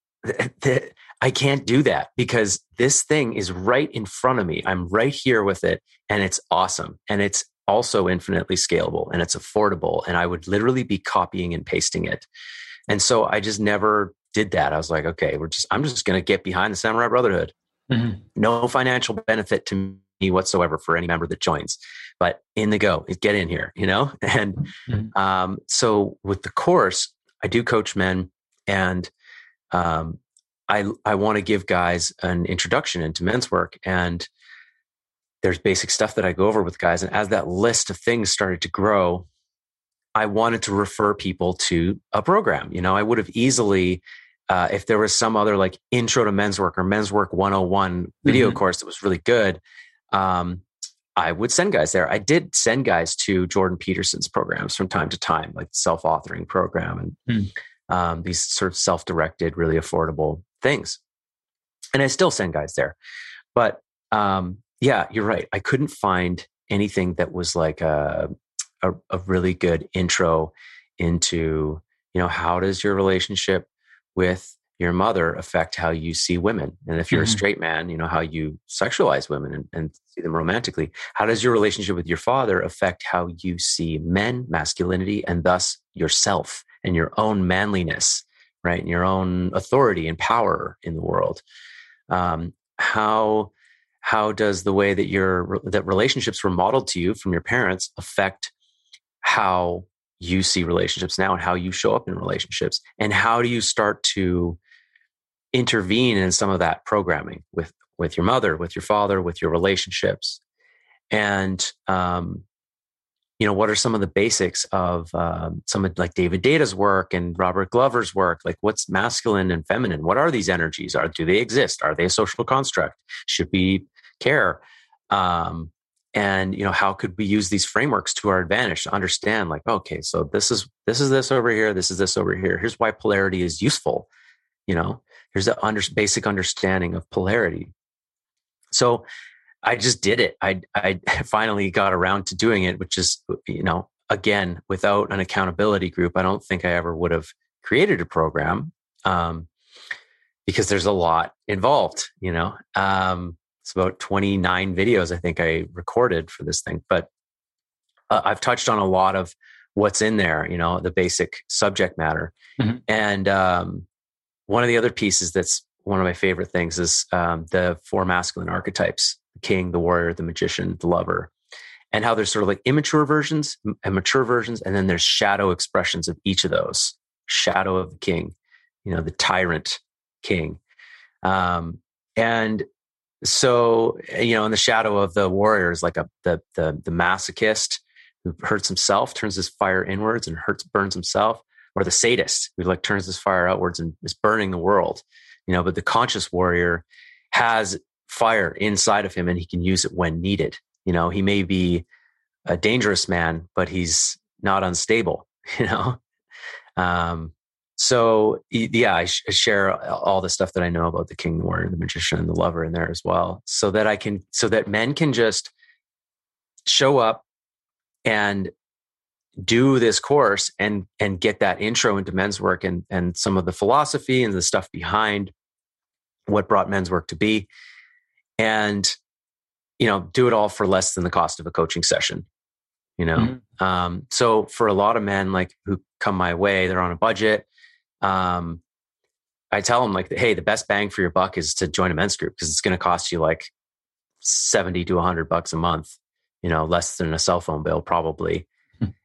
I can't do that because this thing is right in front of me. I'm right here with it and it's awesome. And it's also infinitely scalable and it's affordable. And I would literally be copying and pasting it. And so I just never did that. I was like, okay, we're just, I'm just going to get behind the Samurai Brotherhood. Mm-hmm. No financial benefit to me whatsoever for any member that joins, but in the go, get in here, you know? And mm-hmm. um, so with the course, I do coach men and um, I I want to give guys an introduction into men's work and there's basic stuff that I go over with guys and as that list of things started to grow I wanted to refer people to a program you know I would have easily uh, if there was some other like intro to men's work or men's work 101 video mm-hmm. course that was really good um, I would send guys there. I did send guys to Jordan Peterson's programs from time to time, like self authoring program and mm. um, these sort of self directed, really affordable things. And I still send guys there. But um, yeah, you're right. I couldn't find anything that was like a, a, a really good intro into, you know, how does your relationship with your mother affect how you see women and if you're mm-hmm. a straight man you know how you sexualize women and, and, see them romantically how does your relationship with your father affect how you see men masculinity and thus yourself and your own manliness right and your own authority and power in the world. Um, how how does the way that your that relationships were modeled to you from your parents affect how you see relationships now and how you show up in relationships? And how do you start to intervene in some of that programming with with your mother, with your father, with your relationships, and um, you know what are some of the basics of um, some of like David Deida's work and Robert Glover's work? Like what's masculine and feminine? What are these energies? Are do they exist? Are they a social construct? Should we care? Um, and you know how could we use these frameworks to our advantage to understand like okay so this is this is this over here this is this over here here's why polarity is useful you know here's a under, basic understanding of polarity so i just did it. I i finally got around to doing it which is you know again without an accountability group i don't think i ever would have created a program um, because there's a lot involved you know? Um, it's about 29 videos i think i recorded for this thing but uh, i've touched on a lot of what's in there you know the basic subject matter. Mm-hmm. and um, one of the other pieces that's one of my favorite things is um, the four masculine archetypes the king, the warrior, the magician, the lover, and how there's sort of like immature versions and mature versions. And then there's shadow expressions of each of those shadow of the king, you know, the tyrant king. Um, and so, you know, in the shadow of the warrior is like a, the, the, the masochist who hurts himself, turns his fire inwards and hurts, burns himself or the sadist who like turns his fire outwards and is burning the world you know but the conscious warrior has fire inside of him and he can use it when needed. You know he may be a dangerous man but he's not unstable you know? Um so yeah I, sh- I share all the stuff that i know about the king the warrior the magician and the lover in there as well so that i can so that men can just show up and do this course and and get that intro into men's work and and some of the philosophy and the stuff behind what brought men's work to be and you know do it all for less than the cost of a coaching session you know mm-hmm. um, so for a lot of men like who come my way they're on a budget um, i tell them like hey the best bang for your buck is to join a men's group because it's going to cost you like 70 to 100 bucks a month you know less than a cell phone bill probably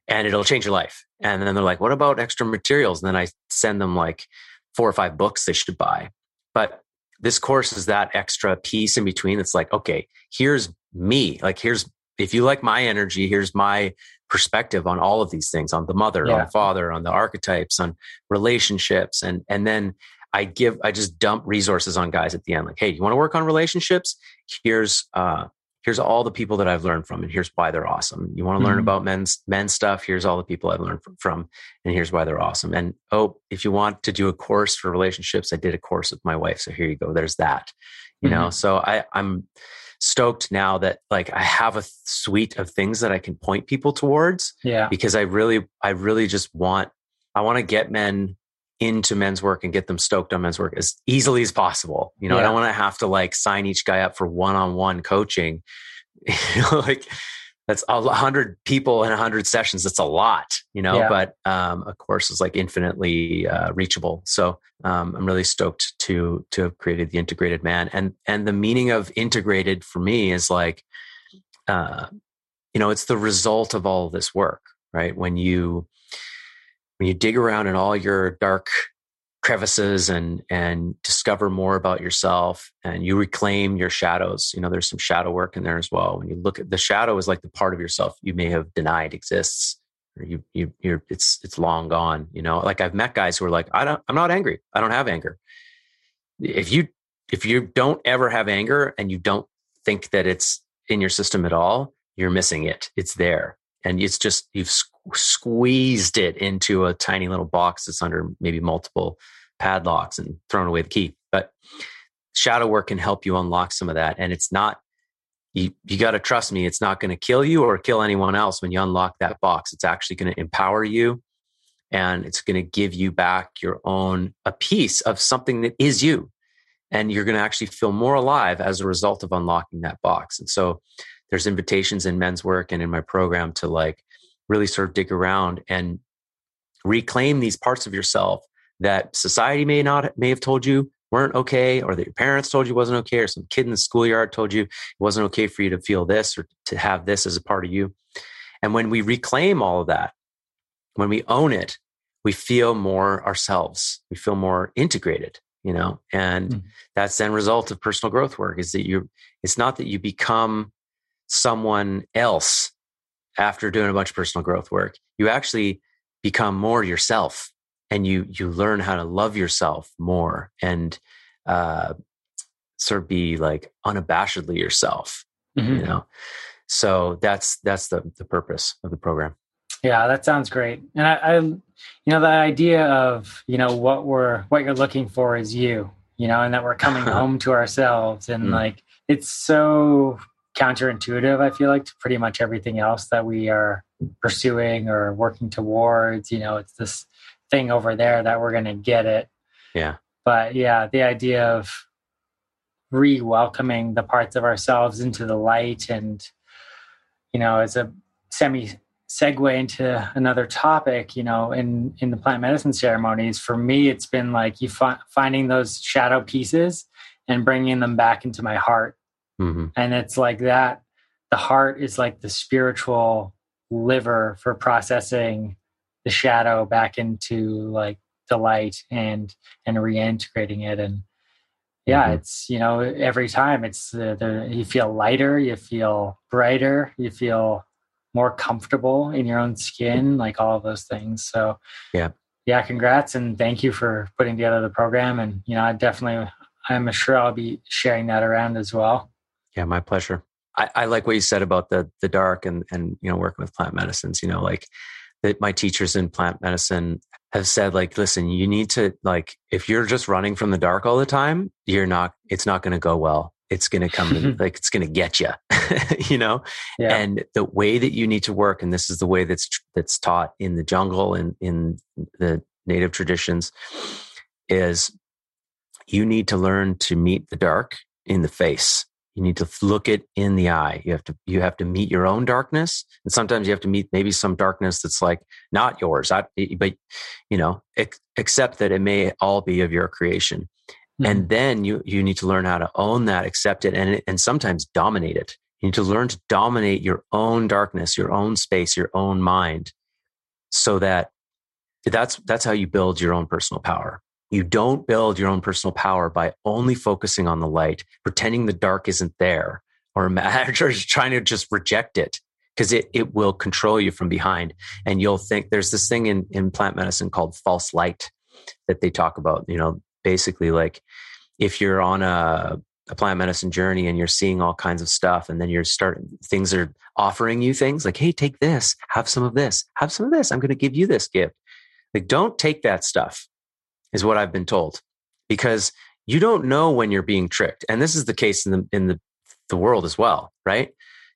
and it'll change your life. And then they're like, what about extra materials? And then I send them like four or five books they should buy. But this course is that extra piece in between. It's like, okay, here's me. Like, here's, if you like my energy, here's my perspective on all of these things on the mother, yeah. on the father, on the archetypes, on relationships. And, and then I give, I just dump resources on guys at the end. Like, hey, you want to work on relationships? Here's, uh, here's all the people that I've learned from, and here's why they're awesome. You want to mm-hmm. learn about men's men's stuff? Here's all the people I've learned from, and here's why they're awesome. And oh, if you want to do a course for relationships, I did a course with my wife, so here you go. There's that. You mm-hmm. know, so I I'm stoked now that like I have a suite of things that I can point people towards. Yeah. Because I really I really just want I want to get men into men's work and get them stoked on men's work as easily as possible. You know, yeah. I don't want to have to like sign each guy up for one-on-one coaching. You know, like that's a hundred people in a hundred sessions. That's a lot, you know, yeah. but um, of course is like infinitely uh, reachable. So um, I'm really stoked to, to have created the integrated man. And, and the meaning of integrated for me is like, uh, you know, it's the result of all of this work, right? When you, when you dig around in all your dark crevices and and discover more about yourself and you reclaim your shadows you know there's some shadow work in there as well. When you look at the shadow is like the part of yourself you may have denied exists or you you you're it's it's long gone you know? Like i've met guys who are like i don't i'm not angry. I don't have anger. If you if you don't ever have anger and you don't think that it's in your system at all you're missing it. It's there and it's just you've squeezed it into a tiny little box that's under maybe multiple padlocks and thrown away the key. But shadow work can help you unlock some of that. And it's not, you, you got to trust me, it's not going to kill you or kill anyone else when you unlock that box. It's actually going to empower you and it's going to give you back your own, a piece of something that is you. And you're going to actually feel more alive as a result of unlocking that box. And so there's invitations in men's work and in my program to like really sort of dig around and reclaim these parts of yourself that society may not may have told you weren't okay or that your parents told you wasn't okay or some kid in the schoolyard told you it wasn't okay for you to feel this or to have this as a part of you and when we reclaim all of that when we own it we feel more ourselves we feel more integrated you know and mm-hmm. that's then result of personal growth work is that you it's not that you become someone else after doing a bunch of personal growth work you actually become more yourself and you you learn how to love yourself more and uh, sort of be like unabashedly yourself mm-hmm. you know so that's that's the the purpose of the program yeah that sounds great and I, I you know the idea of you know what we're what you're looking for is you you know and that we're coming home to ourselves and mm. like it's so counterintuitive i feel like to pretty much everything else that we are pursuing or working towards you know it's this thing over there that we're going to get it. Yeah. But yeah, the idea of re welcoming the parts of ourselves into the light and, you know, as a semi segue into another topic, you know, in, in the plant medicine ceremonies, for me, it's been like you fi- finding those shadow pieces and bringing them back into my heart. Mm-hmm. And it's like that. The heart is like the spiritual liver for processing the shadow back into like the light and and reintegrating it and yeah mm-hmm. it's you know every time it's the, the you feel lighter you feel brighter you feel more comfortable in your own skin like all of those things so yeah yeah congrats and thank you for putting together the program and you know i definitely i'm sure i'll be sharing that around as well yeah my pleasure. I, I like what you said about the the dark and and you know working with plant medicines you know like that my teachers in plant medicine have said like listen you need to like if you're just running from the dark all the time you're not it's not going to go well. It's going to come like it's going to get you you know? Yeah. and the way that you need to work and this is the way that's that's taught in the jungle and in the native traditions is you need to learn to meet the dark in the face you need to look it in the eye. You have to you have to meet your own darkness and sometimes you have to meet maybe some darkness that's like not yours. I, but you know accept that it may all be of your creation. Mm-hmm. and then you you need to learn how to own that accept it and and sometimes dominate it. You need to learn to dominate your own darkness your own space your own mind so that that's that's how you build your own personal power you don't build your own personal power by only focusing on the light, pretending the dark isn't there, or, or trying to just reject it because it, it will control you from behind. And you'll think there's this thing in, in plant medicine called false light that they talk about. You know, basically, like if you're on a, a plant medicine journey and you're seeing all kinds of stuff, and then you're starting, things are offering you things like, hey, take this, have some of this, have some of this. I'm going to give you this gift. Like, don't take that stuff is what I've been told because you don't know when you're being tricked. And this is the case in the, in the, the world as well, right?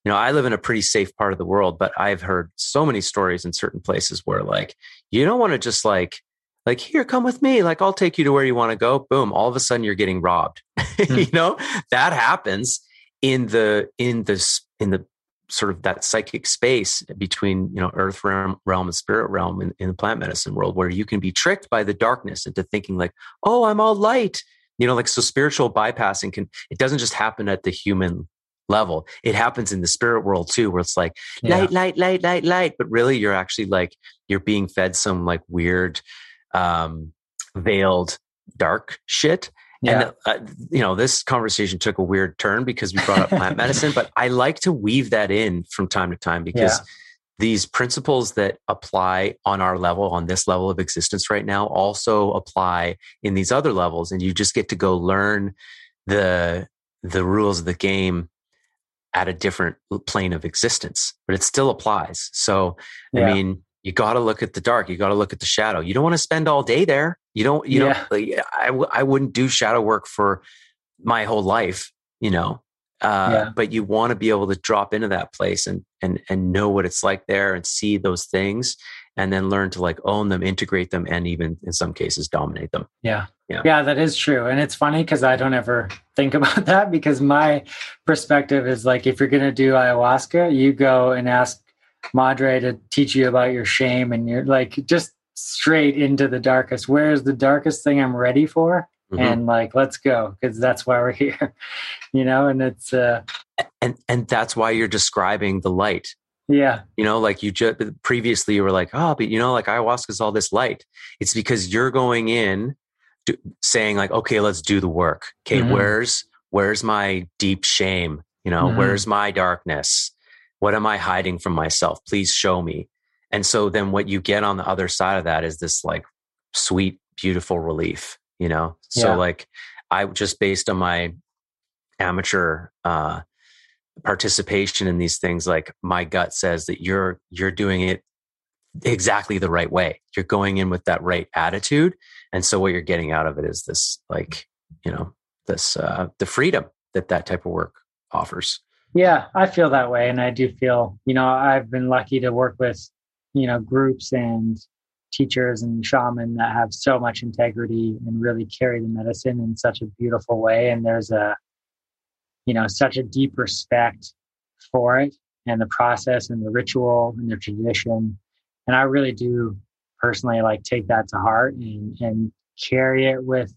You know, I live in a pretty safe part of the world, but I've heard so many stories in certain places where like, you don't want to just like, like, here, come with me. Like, I'll take you to where you want to go. Boom. All of a sudden you're getting robbed. Mm. you know, that happens in the, in the, in the sort of that psychic space between you know earth realm, realm and spirit realm in, in the plant medicine world where you can be tricked by the darkness into thinking like oh i'm all light you know like so spiritual bypassing can it doesn't just happen at the human level it happens in the spirit world too where it's like yeah. light light light light light but really you're actually like you're being fed some like weird um veiled dark shit. Yeah. And, uh, you know, this conversation took a weird turn because we brought up plant medicine, but I like to weave that in from time to time because Yeah. these principles that apply on our level, on this level of existence right now, also apply in these other levels. And you just get to go learn the, the rules of the game at a different plane of existence, but it still applies. So, Yeah. I mean, you got to look at the dark. You got to look at the shadow. You don't want to spend all day there. You don't, you Yeah. know, like, I, w- I wouldn't do shadow work for my whole life, you know, uh, Yeah. but you want to be able to drop into that place and, and, and know what it's like there and see those things and then learn to like own them, integrate them, and even in some cases dominate them. Yeah. Yeah. Yeah, that is true. And it's funny because I don't ever think about that because my perspective is like if you're going to do ayahuasca, you go and ask Madre to teach you about your shame and you're like just straight into the darkest. Where's the darkest thing I'm ready for? Mhm. And like, let's go because that's why we're here, you know? And it's, uh, and, and that's why you're describing the light. yeah, You know, like you just previously you were like, oh, but you know, like ayahuasca is all this light. It's because you're going in to, saying like, okay, let's do the work. Okay, Mhm. where's where's my deep shame? You know, Mhm. where's my darkness? What am I hiding from myself? Please show me. And so then what you get on the other side of that is this like sweet, beautiful relief, you know? So Yeah. like I just based on my amateur uh participation in these things like my gut says that you're you're doing it exactly the right way you're going in with that right attitude and so what you're getting out of it is this like you know this uh the freedom that that type of work offers Yeah, I feel that way. And I do feel, you know, I've been lucky to work with, you know, groups and teachers and shaman that have so much integrity and really carry the medicine in such a beautiful way. And there's a, you know, such a deep respect for it and the process and the ritual and the tradition. And I really do personally like take that to heart and, and carry it with,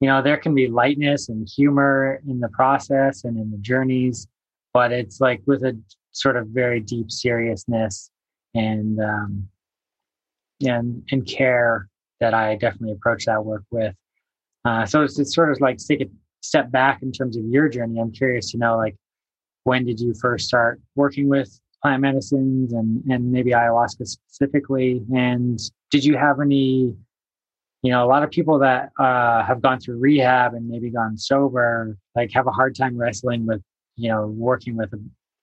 you know, there can be lightness and humor in the process and in the journeys but it's like with a sort of very deep seriousness and um, and and care that I definitely approach that work with. Uh, so it's, it's sort of like take a step back in terms of your journey. I'm curious to know like when did you first start working with plant medicines and and maybe ayahuasca specifically, and did you have any you know, a lot of people that uh, have gone through rehab and maybe gone sober, like have a hard time wrestling with, you know, working with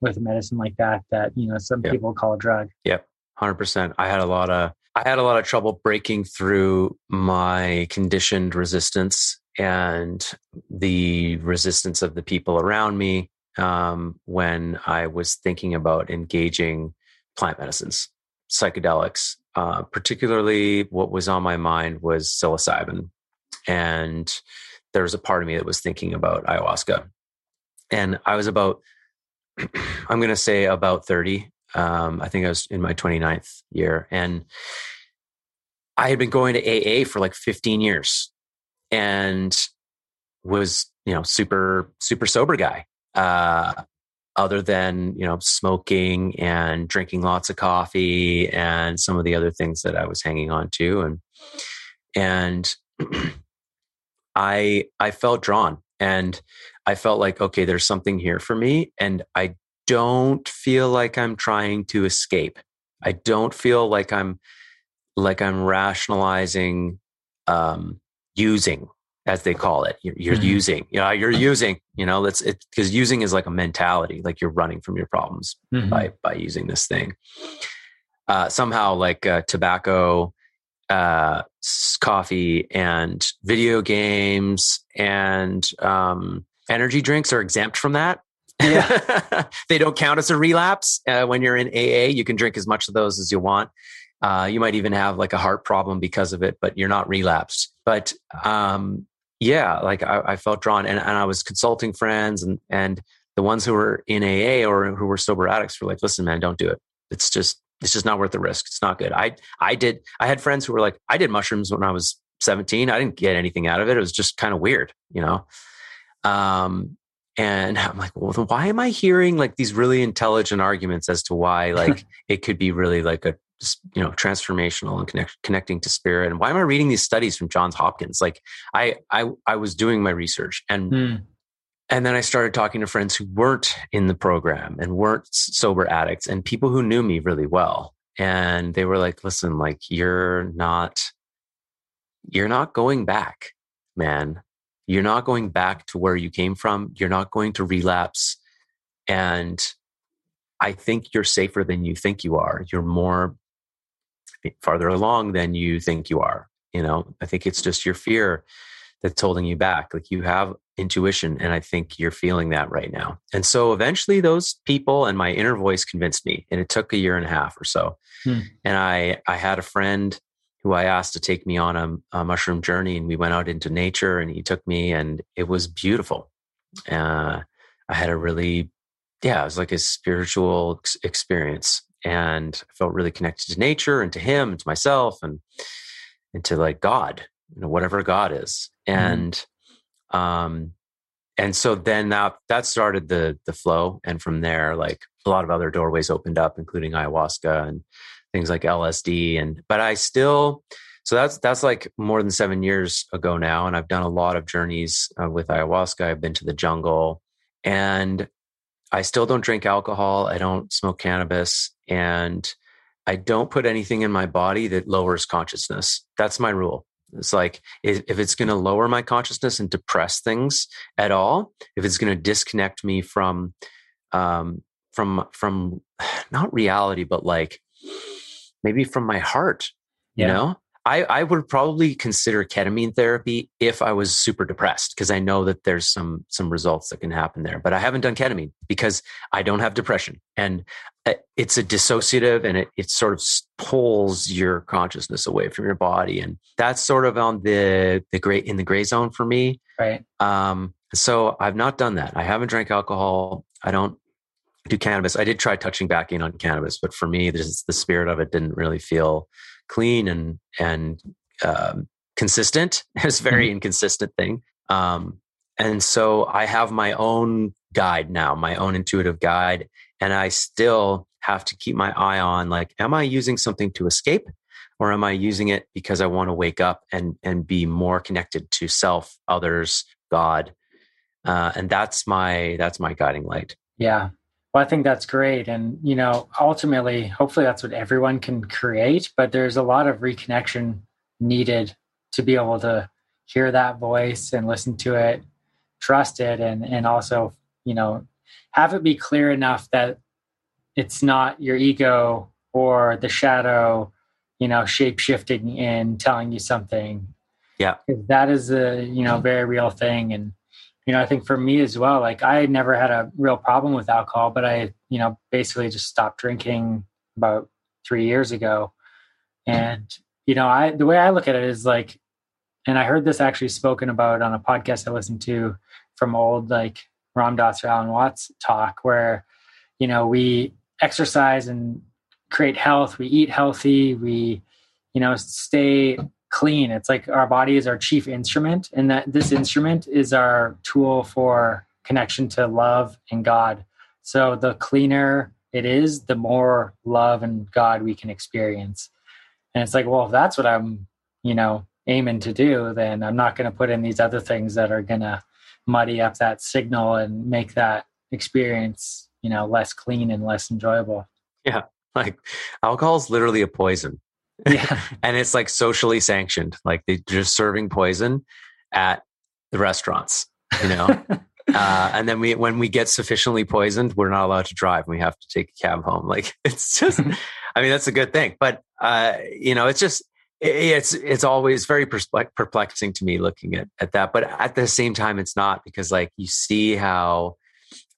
with medicine like that. That you know, some Yeah. people call a drug. Yep, hundred percent. I had a lot of I had a lot of trouble breaking through my conditioned resistance and the resistance of the people around me um, when I was thinking about engaging plant medicines, psychedelics. Uh, particularly, what was on my mind was psilocybin, and there was a part of me that was thinking about ayahuasca. And I was about, I'm going to say about 30 um, I think I was in my 29th year. And I had been going to AA for like 15 years and was, you know, super, super sober guy. Uh, other than, you know, smoking and drinking lots of coffee and some of the other things that I was hanging on to. And, and I, I felt drawn and I felt like, okay, there's something here for me. And I don't feel like I'm trying to escape. I don't feel like I'm like I'm rationalizing um, using, as they call it. You're, you're Mhm. using, you know, you're using. You know, that's it because using is like a mentality, like you're running from your problems by by using this thing. Uh, somehow, like uh, tobacco, uh, coffee, and video games and um, energy drinks are exempt from that. Yeah. they don't count as a relapse. Uh, when you're in AA, you can drink as much of those as you want. Uh, you might even have like a heart problem because of it, but you're not relapsed. But um, yeah, like I, I felt drawn, and, and I was consulting friends, and and the ones who were in AA or who were sober addicts were like, "Listen, man, don't do it. It's just it's just not worth the risk. It's not good." I I did. I had friends who were like, "I did mushrooms when I was 17. I didn't get anything out of it. It was just kind of weird, you know." Um, and I'm like, well, why am I hearing like these really intelligent arguments as to why like it could be really like a you know transformational and connect, connecting to spirit? And why am i reading these studies from johns hopkins? Like i i, I was doing my research and mm. and then i started talking to friends who weren't in the program and weren't sober addicts and people who knew me really well. And they were like listen like you're not you're not going back man you're not going back to where you came from you're not going to relapse and I think you're safer than you think you are. You're more farther along than you think you are. You know, I think it's just your fear that's holding you back. Like you have intuition, and I think you're feeling that right now. And so eventually, those people and my inner voice convinced me, and it took a year and a half or so. Hmm. And I, I had a friend who I asked to take me on a, a, mushroom journey, and we went out into nature, and he took me, and it was beautiful. Uh, I had a really yeah, it was like a spiritual ex- experience. And I felt really connected to nature and to him and to myself and, and to like God, you know, whatever God is. Mm-hmm. And, um, and so then that, that started the, the flow. And from there, like a lot of other doorways opened up, including ayahuasca and things like LSD. And, but I still, so that's, that's like more than seven years ago now. And I've done a lot of journeys uh, with ayahuasca. I've been to the jungle and I still don't drink alcohol. I don't smoke cannabis. And I don't put anything in my body that lowers consciousness. That's my rule. It's like if it's going to lower my consciousness and depress things at all, if it's going to disconnect me from, um, from from not reality, but like maybe from my heart, yeah. you know, I, I would probably consider ketamine therapy if I was super depressed because I know that there's some some results that can happen there. But I haven't done ketamine because I don't have depression, and uh, it's a dissociative, and it it sort of pulls your consciousness away from your body, and that's sort of on the the gray in the gray zone for me. Right. Um. So I've not done that. I haven't drank alcohol. I don't do cannabis. I did try touching back in on cannabis, but for me, this, the spirit of it didn't really feel clean and and um, consistent. It's a very mm-hmm. inconsistent thing. Um, and so I have my own guide now, my own intuitive guide, and I still have to keep my eye on like, am I using something to escape, or am I using it because I want to wake up and and be more connected to self, others, God, uh, and that's my that's my guiding light. Yeah, well, I think that's great. And, you know, ultimately, hopefully that's what everyone can create, but there's a lot of reconnection needed to be able to hear that voice and listen to it, trust it, and, and also, you know, have it be clear enough that it's not your ego or the shadow, you know, shape shifting and telling you something. Yeah. That is a, you know, very real thing. And, you know, I think for me as well, like I never had a real problem with alcohol, but I, you know, basically just stopped drinking about three years ago. And, you know, I, the way I look at it is like, and I heard this actually spoken about on a podcast I listened to from old, like Ram Dass or Alan Watts talk, where, you know, we exercise and create health, we eat healthy, we, you know, stay clean. It's like our body is our chief instrument, and that this instrument is our tool for connection to love and God. So the cleaner it is, the more love and God we can experience. And it's like, well, if that's what I'm, you know, aiming to do, then I'm not going to put in these other things that are going to muddy up that signal and make that experience, you know, less clean and less enjoyable. Yeah. Like alcohol is literally a poison. Yeah. and it's like socially sanctioned. Like they're just serving poison at the restaurants, you know? uh, and then we, when we get sufficiently poisoned, we're not allowed to drive. And we have to take a cab home. Like it's just, I mean, that's a good thing. But, uh, you know, it's just, it's it's always very perplexing to me looking at, at that but at the same time it's not because like you see how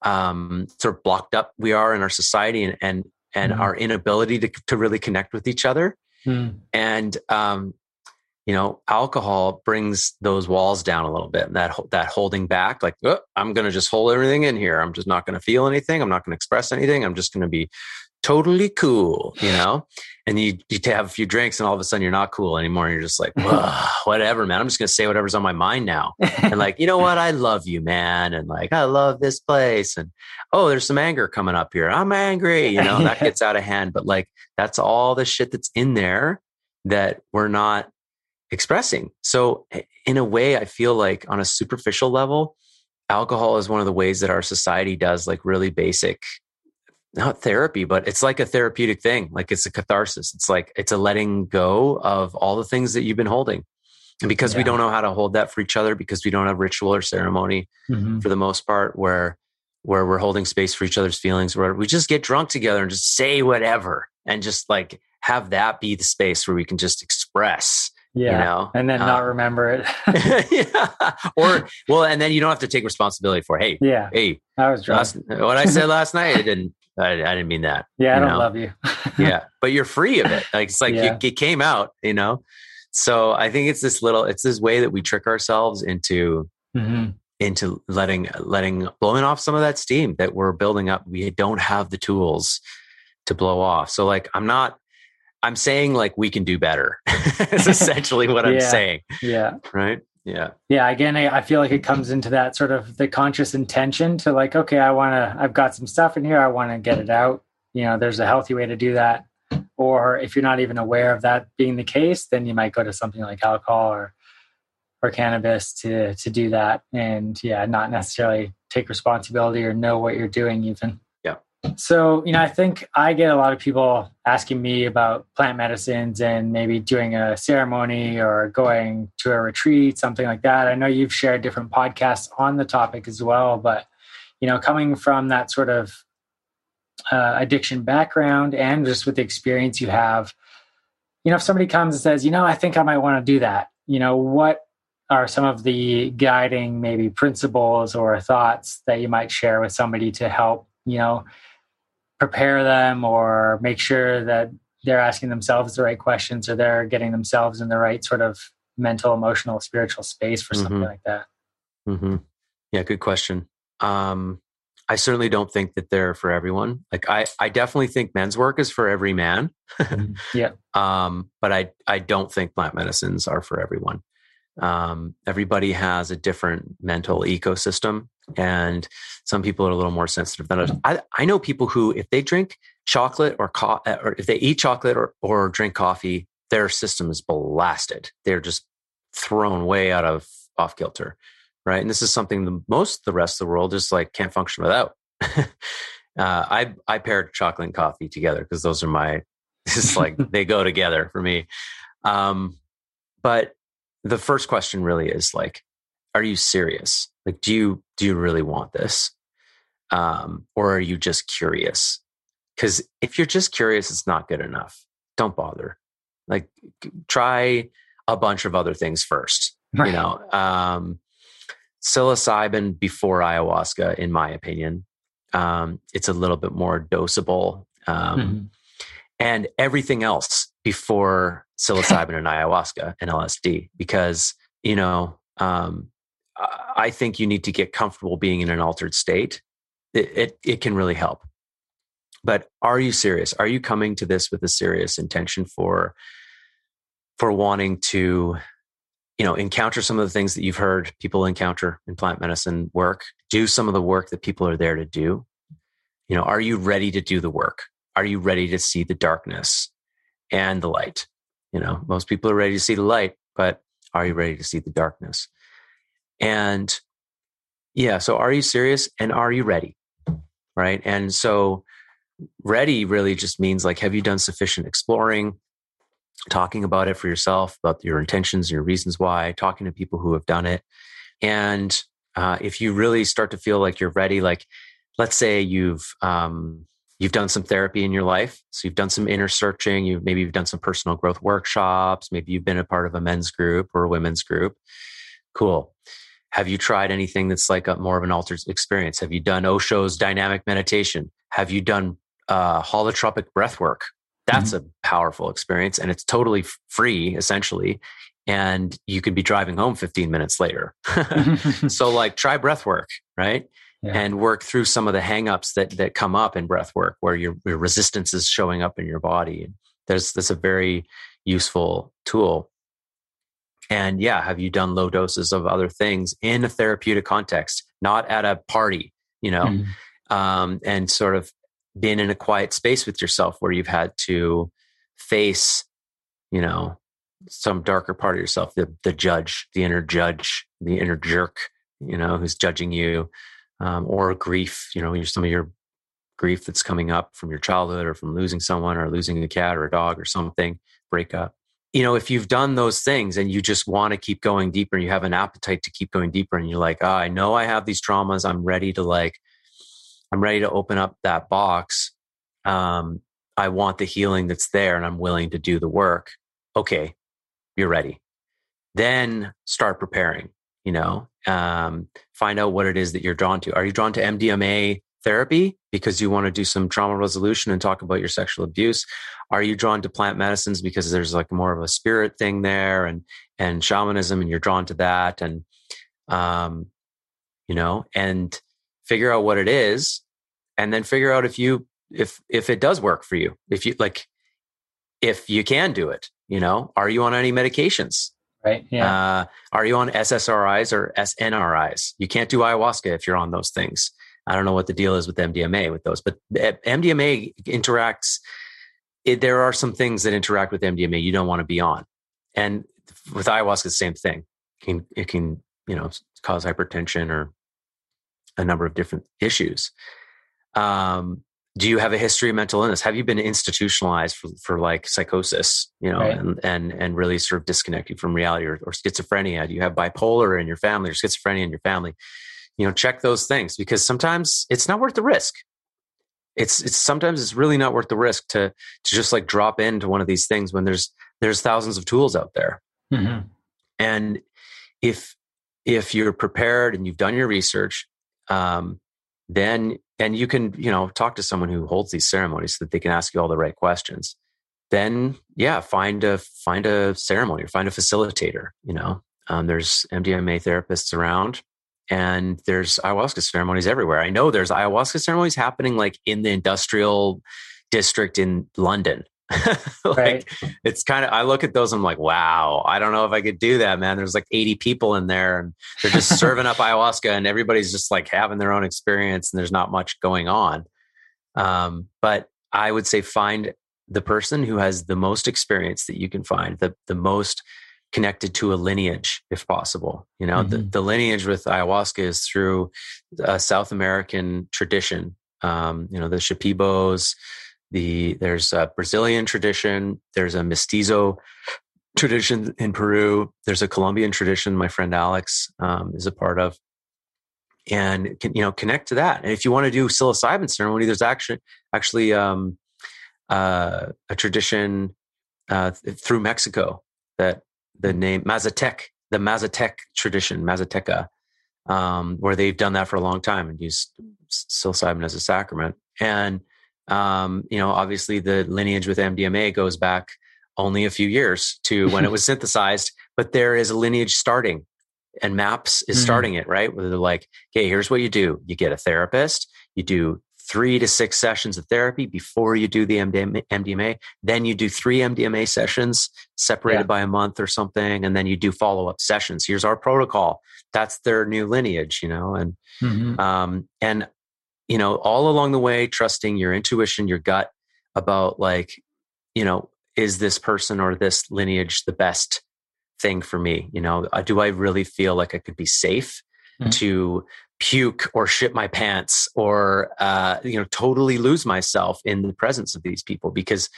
um, sort of blocked up we are in our society and and, and mm-hmm. our inability to, to really connect with each other Hmm. And um, you know, alcohol brings those walls down a little bit. and That that holding back, like oh, I'm going to just hold everything in here. I'm just not going to feel anything. I'm not going to express anything. I'm just going to be totally cool, you know. and you you have a few drinks, and all of a sudden you're not cool anymore. And you're just like, whatever, man. I'm just going to say whatever's on my mind now. and like, you know what? I love you, man. And like, I love this place. And oh, there's some anger coming up here. I'm angry. You know, that gets out of hand. But like, that's all the shit that's in there that we're not expressing. So, eh, in a way, I feel like on a superficial level, alcohol is one of the ways that our society does like really basic, not therapy, but it's like a therapeutic thing. Like it's a catharsis. It's like it's a letting go of all the things that you've been holding. And because yeah. we don't know how to hold that for each other, because we don't have ritual or ceremony mm-hmm. for the most part, where where we're holding space for each other's feelings, where we just get drunk together and just say whatever and just like have that be the space where we can just express yeah. You know, and then not um, remember it. yeah. Or, well, and then you don't have to take responsibility for, hey, yeah, hey, I was drunk. Last, what I said last night, I didn't, I, I, didn't mean that. Yeah. I don't know? love you. yeah. But you're free of it. Like, it's like yeah. you, it came out, you know? So I think it's this little, it's this way that we trick ourselves into, mm-hmm. into letting, letting, blowing off some of that steam that we're building up. We don't have the tools to blow off. So like, I'm not, I'm saying like we can do better. It's essentially what I'm saying. Yeah. Right. Yeah. Yeah. Again, I, I, feel like it comes into that sort of the conscious intention to like, okay, I want to, I've got some stuff in here. I want to get it out. You know, there's a healthy way to do that. Or if you're not even aware of that being the case, then you might go to something like alcohol or, or cannabis to, to do that. And yeah, not necessarily take responsibility or know what you're doing even. So, you know, I think I get a lot of people asking me about plant medicines and maybe doing a ceremony or going to a retreat, something like that. I know you've shared different podcasts on the topic as well, but, you know, coming from that sort of uh, addiction background and just with the experience you have, you know, if somebody comes and says, you know, I think I might want to do that, you know, what are some of the guiding maybe principles or thoughts that you might share with somebody to help, you know, prepare them or make sure that they're asking themselves the right questions or they're getting themselves in the right sort of mental, emotional, spiritual space for something mm-hmm. like that. Mm-hmm. Yeah, good question. Um, I certainly don't think that they're for everyone. Like I, I definitely think men's work is for every man. Mm-hmm. yeah. Um, but I, I don't think plant medicines are for everyone. Um, everybody has a different mental ecosystem and some people are a little more sensitive than others. I, I know people who, if they drink chocolate or, co- or if they eat chocolate or, or drink coffee, their system is blasted. They're just thrown way out of off kilter, right? And this is something the most the rest of the world just like can't function without. uh, I I paired chocolate and coffee together because those are my. It's like they go together for me. Um, but the first question really is like, are you serious? Like, do you do you really want this, um, or are you just curious? Because if you're just curious, it's not good enough. Don't bother. Like, try a bunch of other things first. Right. You know, um, psilocybin before ayahuasca, in my opinion, um, it's a little bit more dosable, um, mm-hmm. and everything else before psilocybin and ayahuasca and LSD, because you know um, I think you need to get comfortable being in an altered state. It, it, it can really help. But are you serious? Are you coming to this with a serious intention for for wanting to you know encounter some of the things that you've heard people encounter in plant medicine work do some of the work that people are there to do you know are you ready to do the work are you ready to see the darkness and the light you know most people are ready to see the light but are you ready to see the darkness and yeah, so are you serious and are you ready? Right. And so ready really just means like, have you done sufficient exploring, talking about it for yourself, about your intentions your reasons why, talking to people who have done it. And uh, if you really start to feel like you're ready, like let's say you've um, you've done some therapy in your life, so you've done some inner searching, you maybe you've done some personal growth workshops, maybe you've been a part of a men's group or a women's group. Cool have you tried anything that's like a more of an altered experience? Have you done Osho's dynamic meditation? Have you done uh, holotropic breath work? That's mm-hmm. a powerful experience and it's totally free, essentially. and you could be driving home 15 minutes later. so like try breath work, right? Yeah. And work through some of the hangups that that come up in breath work where your, your resistance is showing up in your body. There's that's a very useful tool. And yeah, have you done low doses of other things in a therapeutic context, not at a party, you know, mm um, and sort of been in a quiet space with yourself where you've had to face, you know, some darker part of yourself, the the judge, the inner judge, the inner jerk, you know, who's judging you, um, or grief, you know, some of your grief that's coming up from your childhood or from losing someone or losing a cat or a dog or something, breakup. You know, if you've done those things and you just want to keep going deeper, and you have an appetite to keep going deeper, and you're like, oh, I know I have these traumas. I'm ready to like, I'm ready to open up that box. Um, I want the healing that's there and I'm willing to do the work. Okay, you're ready. Then start preparing, you know, um, find out what it is that you're drawn to. Are you drawn to MDMA therapy because you want to do some trauma resolution and talk about your sexual abuse? Are you drawn to plant medicines because there's like more of a spirit thing there and, and shamanism and you're drawn to that and, um, you know, and figure out what it is and then figure out if you, if, if it does work for you, if you like, if you can do it, you know, are you on any medications? Right. Yeah. Uh, are you on SSRIs or SNRIs? You can't do ayahuasca if you're on those things. I don't know what the deal is with MDMA with those, but MDMA interacts. It, there are some things that interact with MDMA you don't want to be on, and with ayahuasca, the same thing. It can it can you know cause hypertension or a number of different issues. Um, do you have a history of mental illness? Have you been institutionalized for, for like psychosis you know right. and, and and really sort of disconnecting from reality or, or schizophrenia? Do you have bipolar in your family or schizophrenia in your family? You know check those things because sometimes it's not worth the risk. It's it's sometimes it's really not worth the risk to to just like drop into one of these things when there's there's thousands of tools out there. Mm-hmm. and if if you're prepared and you've done your research um, then and you can you know talk to someone who holds these ceremonies so that they can ask you all the right questions. Then yeah find a find a ceremony or find a facilitator you know? Um, there's mdma therapists around and there's ayahuasca ceremonies everywhere. I know there's ayahuasca ceremonies happening like in the industrial district in london like right. it's kind of I look at those I'm like wow I don't know if I could do that man there's like 80 people in there and they're just serving up ayahuasca and everybody's just like having their own experience and there's not much going on um, but I would say find the person who has the most experience that you can find the the most connected to a lineage if possible you know mm-hmm. the, the lineage with ayahuasca is through a South American tradition um, you know the Shipibos the there's a Brazilian tradition, there's a mestizo tradition in Peru, there's a Colombian tradition. My friend Alex um, is a part of, and can, you know connect to that. And if you want to do psilocybin ceremony, there's actually actually um, uh, a tradition uh, through Mexico that the name Mazatec, the Mazatec tradition, Mazateca, um, where they've done that for a long time and used psilocybin as a sacrament. And um, you know, obviously the lineage with MDMA goes back only a few years to when it was synthesized, but there is a lineage starting and MAPS is mm-hmm. starting it, right? Where they're like, okay, here's what you do. You get a therapist, you do three to six sessions of therapy before you do the MDMA. MDMA. Then you do three MDMA sessions separated yeah. by a month or something. And then you do follow up sessions. Here's our protocol. That's their new lineage, you know? And, mm-hmm. um, and you know, all along the way, trusting your intuition, your gut about like, you know, is this person or this lineage the best thing for me? You know, uh, do I really feel like I could be safe mm-hmm. to puke or shit my pants or, uh, you know, totally lose myself in the presence of these people? Because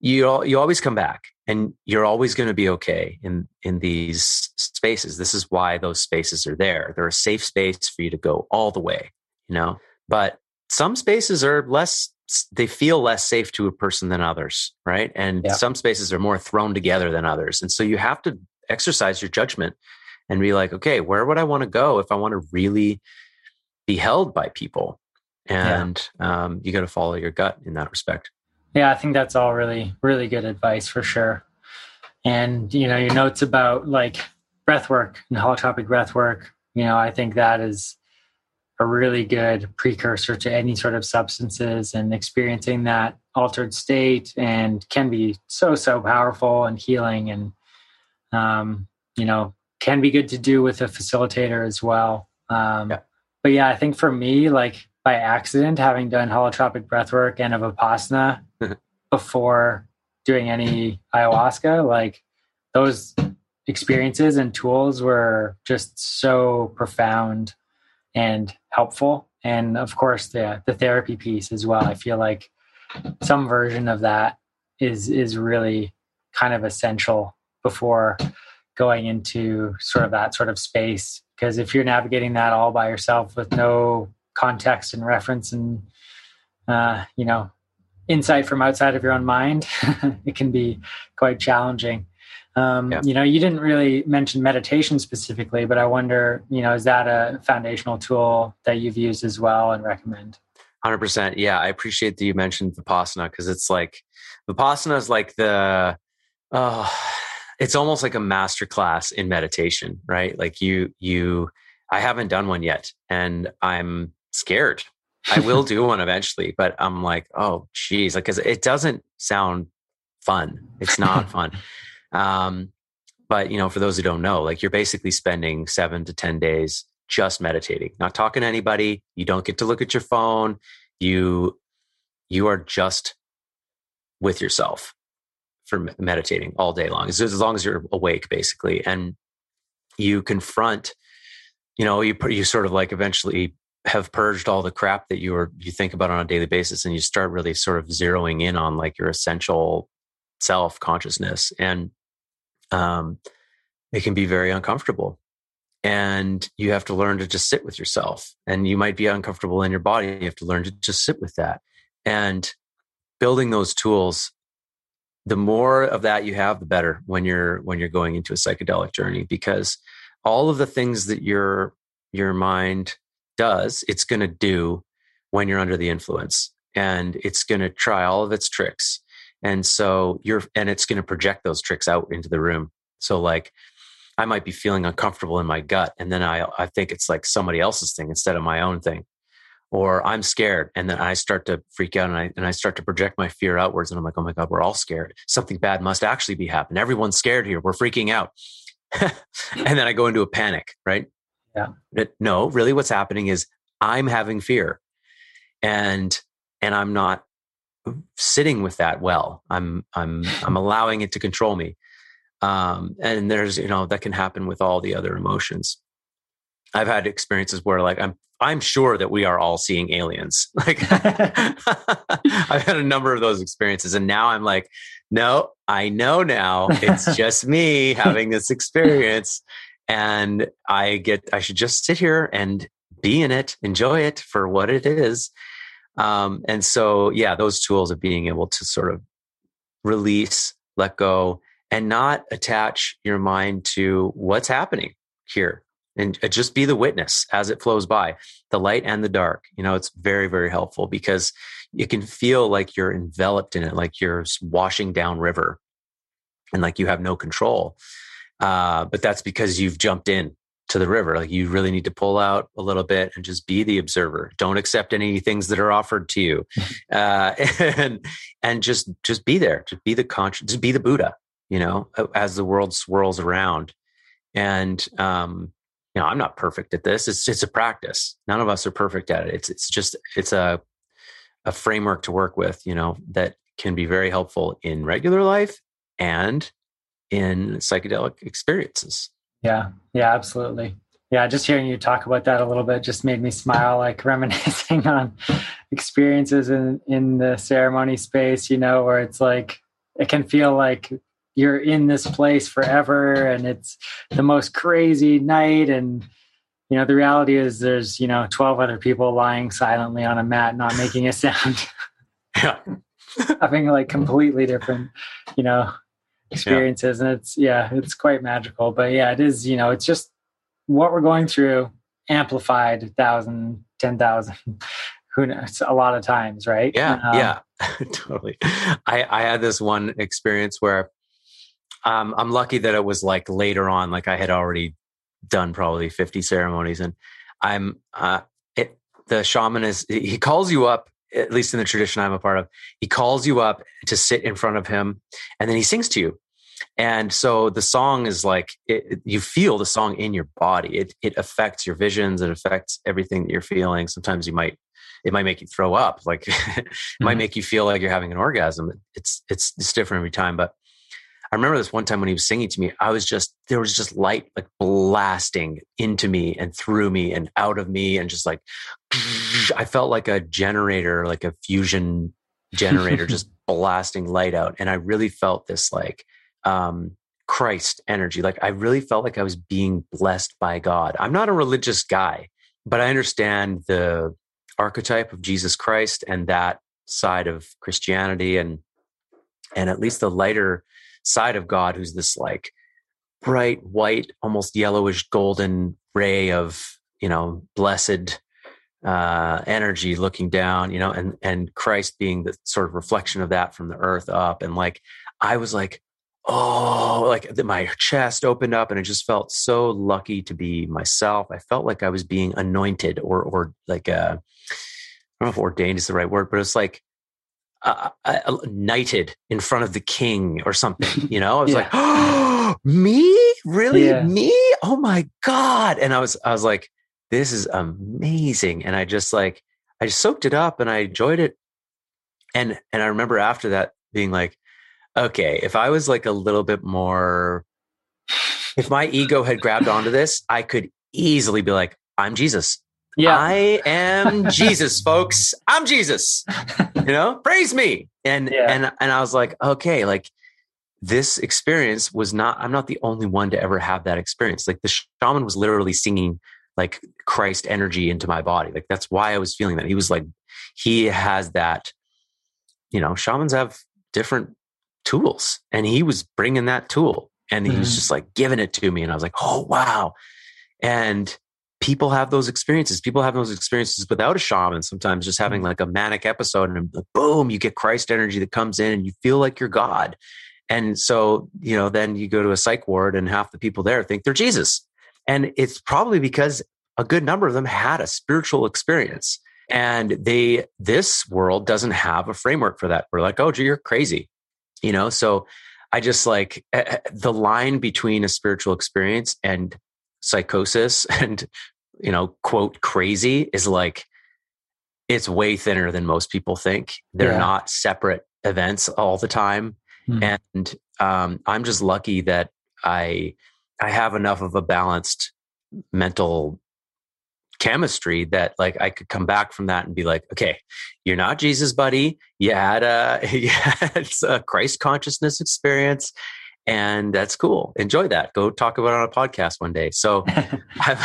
you you always come back and you're always going to be okay in in these spaces this is why those spaces are there they're a safe space for you to go all the way you know but some spaces are less they feel less safe to a person than others right? And yeah. some spaces are more thrown together than others. And so you have to exercise your judgment and be like okay where would i want to go if i want to really be held by people? And yeah. um, you got to follow your gut in that respect. Yeah i think that's all really really good advice for sure. And you know your notes about like breath work and holotropic breath work you know i think that is a really good precursor to any sort of substances and experiencing that altered state and can be so so powerful and healing and um, you know can be good to do with a facilitator as well um, yeah. but yeah i think for me like by accident having done holotropic breath work and a vipassana before doing any ayahuasca like those experiences and tools were just so profound and helpful. And of course, the the therapy piece as well. I feel like some version of that is is really kind of essential before going into sort of that sort of space. Because if you're navigating that all by yourself with no context and reference and uh, you know insight from outside of your own mind, it can be quite challenging. Um, yeah. You know, you didn't really mention meditation specifically, but I wonder, you know, is that a foundational tool that you've used as well and recommend? 100%. Yeah, I appreciate that you mentioned Vipassana because it's like, Vipassana is like the, oh, it's almost like a master class in meditation, right? Like you, you, I haven't done one yet and I'm scared. I will do one eventually, but I'm like, oh, geez, like, cause it doesn't sound fun. It's not fun. Um, but you know, for those who don't know, like you're basically spending seven to ten days just meditating, not talking to anybody. You don't get to look at your phone. You you are just with yourself for meditating all day long, as, as long as you're awake, basically, and you confront. You know, you you sort of like eventually have purged all the crap that you are you think about on a daily basis, and you start really sort of zeroing in on like your essential self consciousness and um, it can be very uncomfortable. And you have to learn to just sit with yourself. And you might be uncomfortable in your body. You have to learn to just sit with that. And building those tools, the more of that you have, the better when you're when you're going into a psychedelic journey, because all of the things that your your mind does, it's going to do when you're under the influence. And it's going to try all of its tricks and so you're, and it's going to project those tricks out into the room. So like, I might be feeling uncomfortable in my gut, and then I, I think it's like somebody else's thing instead of my own thing. Or I'm scared, and then I start to freak out, and I and I start to project my fear outwards, and I'm like, oh my god, we're all scared. Something bad must actually be happening. Everyone's scared here. We're freaking out, and then I go into a panic. Right? Yeah. But no, really, what's happening is I'm having fear, and and I'm not sitting with that well. I'm I'm I'm allowing it to control me. Um, and there's you know that can happen with all the other emotions. I've had experiences where like I'm I'm sure that we are all seeing aliens. Like I've had a number of those experiences, and now I'm like, no, I know now. It's just me having this experience, and I get I should just sit here and be in it, enjoy it for what it is, um, and so, yeah, those tools of being able to sort of release, let go, and not attach your mind to what's happening here and uh, just be the witness as it flows by the light and the dark you know it's very very helpful because it can feel like you're enveloped in it like you're washing down river and like you have no control. Uh, but that's because you've jumped in to the river. Like you really need to pull out a little bit and just be the observer. Don't accept any things that are offered to you, uh, and and just just be there. Just be the conscious. Just be the Buddha. You know, as the world swirls around, and um, you know, I'm not perfect at this. It's it's a practice. None of us are perfect at it. It's it's just it's a a framework to work with. You know, that can be very helpful in regular life and in psychedelic experiences. Yeah, yeah, absolutely. Yeah, just hearing you talk about that a little bit just made me smile, like reminiscing on experiences in in the ceremony space. You know, where it's like it can feel like you're in this place forever, and it's the most crazy night. And you know, the reality is there's you know twelve other people lying silently on a mat, not making a sound. Yeah. having like completely different, you know, experiences yeah. and it's yeah it's quite magical. But yeah it is you know it's just what we're going through amplified a thousand ten thousand who knows a lot of times right? Yeah um, yeah totally. I i had this one experience where um, I'm lucky that it was like later on, like I had already done probably 50 ceremonies and I'm, uh, it, the shaman is, he calls you up, at least in the tradition I'm a part of, he calls you up to sit in front of him and then he sings to you. And so the song is like, it, you feel the song in your body. It, it affects your visions. It affects everything that you're feeling. Sometimes you might it might make you throw up like it mm-hmm. might make you feel like you're having an orgasm it's it's it's different every time but i remember this one time when he was singing to me i was just there was just light like blasting into me and through me and out of me and just like i felt like a generator like a fusion generator just blasting light out and i really felt this like um christ energy. Like i really felt like i was being blessed by god. I'm not a religious guy but i understand the archetype of Jesus Christ and that side of Christianity and and at least the lighter side of God who's this like bright white almost yellowish golden ray of you know blessed uh energy looking down you know and and Christ being the sort of reflection of that from the earth up and like I was like oh like my chest opened up and I just felt so lucky to be myself I felt like I was being anointed or or like uh I don't know if ordained is the right word, but it's like uh, uh, knighted in front of the king or something. You know, I was yeah. like, oh, me, really, yeah. me? Oh my god! And I was, I was like, this is amazing. And I just like, I just soaked it up and I enjoyed it. And and I remember after that being like, okay, if I was like a little bit more, if my ego had grabbed onto this, I could easily be like, I'm Jesus. Yeah. I am Jesus, folks. I'm Jesus. You know, praise me. And yeah. and and I was like, okay, like this experience was not I'm not the only one to ever have that experience. Like the shaman was literally singing like Christ energy into my body. Like that's why I was feeling that. He was like he has that you know, shamans have different tools and he was bringing that tool and he mm-hmm. was just like giving it to me and I was like, "Oh, wow." And people have those experiences. People have those experiences without a shaman, sometimes just having like a manic episode and boom, you get Christ energy that comes in and you feel like you're God. And so, you know, then you go to a psych ward and half the people there think they're Jesus. And it's probably because a good number of them had a spiritual experience. And they, this world doesn't have a framework for that. We're like, oh, gee, you're crazy. You know, so I just like eh, eh, the line between a spiritual experience and psychosis and you know quote crazy is like it's way thinner than most people think they're yeah. not separate events all the time hmm. and um, i'm just lucky that i i have enough of a balanced mental chemistry that like i could come back from that and be like okay you're not jesus buddy you had a, you had a christ consciousness experience and that's cool. Enjoy that. Go talk about it on a podcast one day. So I'm,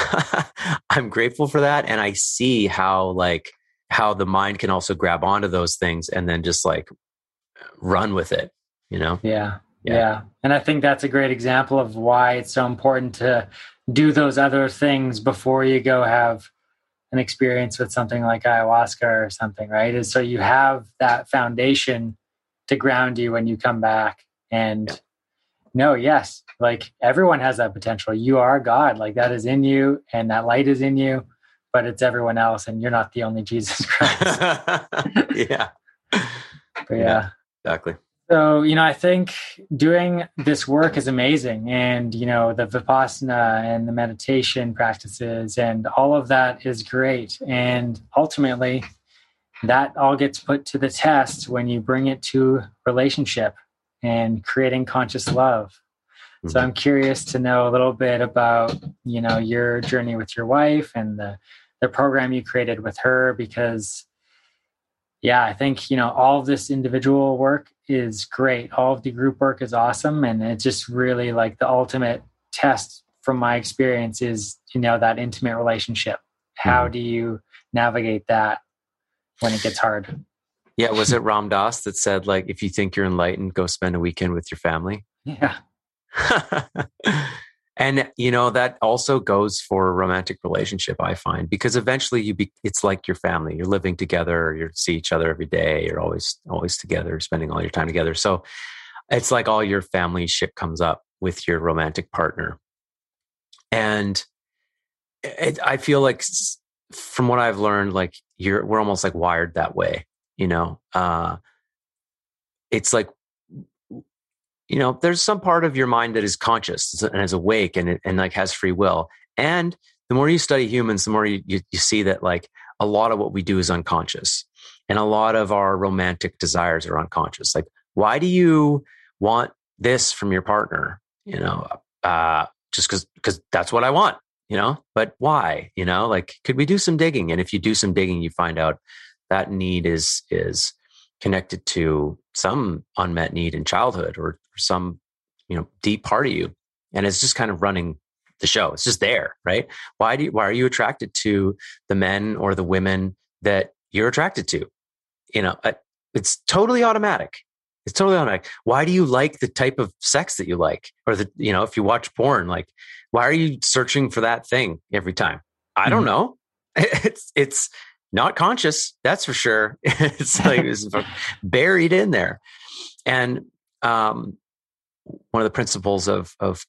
I'm grateful for that, and I see how like how the mind can also grab onto those things and then just like run with it. You know? Yeah. Yeah. yeah. And I think that's a great example of why it's so important to do those other things before you go have an experience with something like ayahuasca or something, right? Is so you have that foundation to ground you when you come back and yeah no, yes. Like everyone has that potential. You are God. Like that is in you and that light is in you, but it's everyone else and you're not the only Jesus Christ. yeah. Yeah. yeah. Exactly. So, you know, I think doing this work is amazing. And, you know, the Vipassana and the meditation practices and all of that is great. And ultimately, that all gets put to the test when you bring it to relationship and creating conscious love. Mm-hmm. So I'm curious to know a little bit about, you know, your journey with your wife and the the program you created with her because yeah, I think, you know, all of this individual work is great. All of the group work is awesome and it's just really like the ultimate test from my experience is, you know, that intimate relationship. How mm-hmm. do you navigate that when it gets hard? Yeah, was it Ram Dass that said like if you think you're enlightened, go spend a weekend with your family? Yeah. and you know that also goes for a romantic relationship i find because eventually you be it's like your family you're living together you see each other every day you're always always together spending all your time together so it's like all your family shit comes up with your romantic partner. And it, I feel like from what I've learned, like you're, we're almost like wired that way, you know? Uh, it's like, you know, there's some part of your mind that is conscious and is awake and, and like has free will. And the more you study humans, the more you, you, you see that like a lot of what we do is unconscious and a lot of our romantic desires are unconscious. Like, why do you want this from your partner? You know, uh, just because because that's what I want. You know, but why? You know, like, could we do some digging? And if you do some digging, you find out that need is is connected to some unmet need in childhood or, some you know deep part of you, and it's just kind of running the show. It's just there, right? Why do you, why are you attracted to the men or the women that you're attracted to? You know, it's totally automatic. It's totally automatic. Why do you like the type of sex that you like? Or the, you know, if you watch porn, like, why are you searching for that thing every time? I don't mm-hmm. know. It's, it's not conscious. That's for sure. it's like it's buried in there. And, um, one of the principles of, of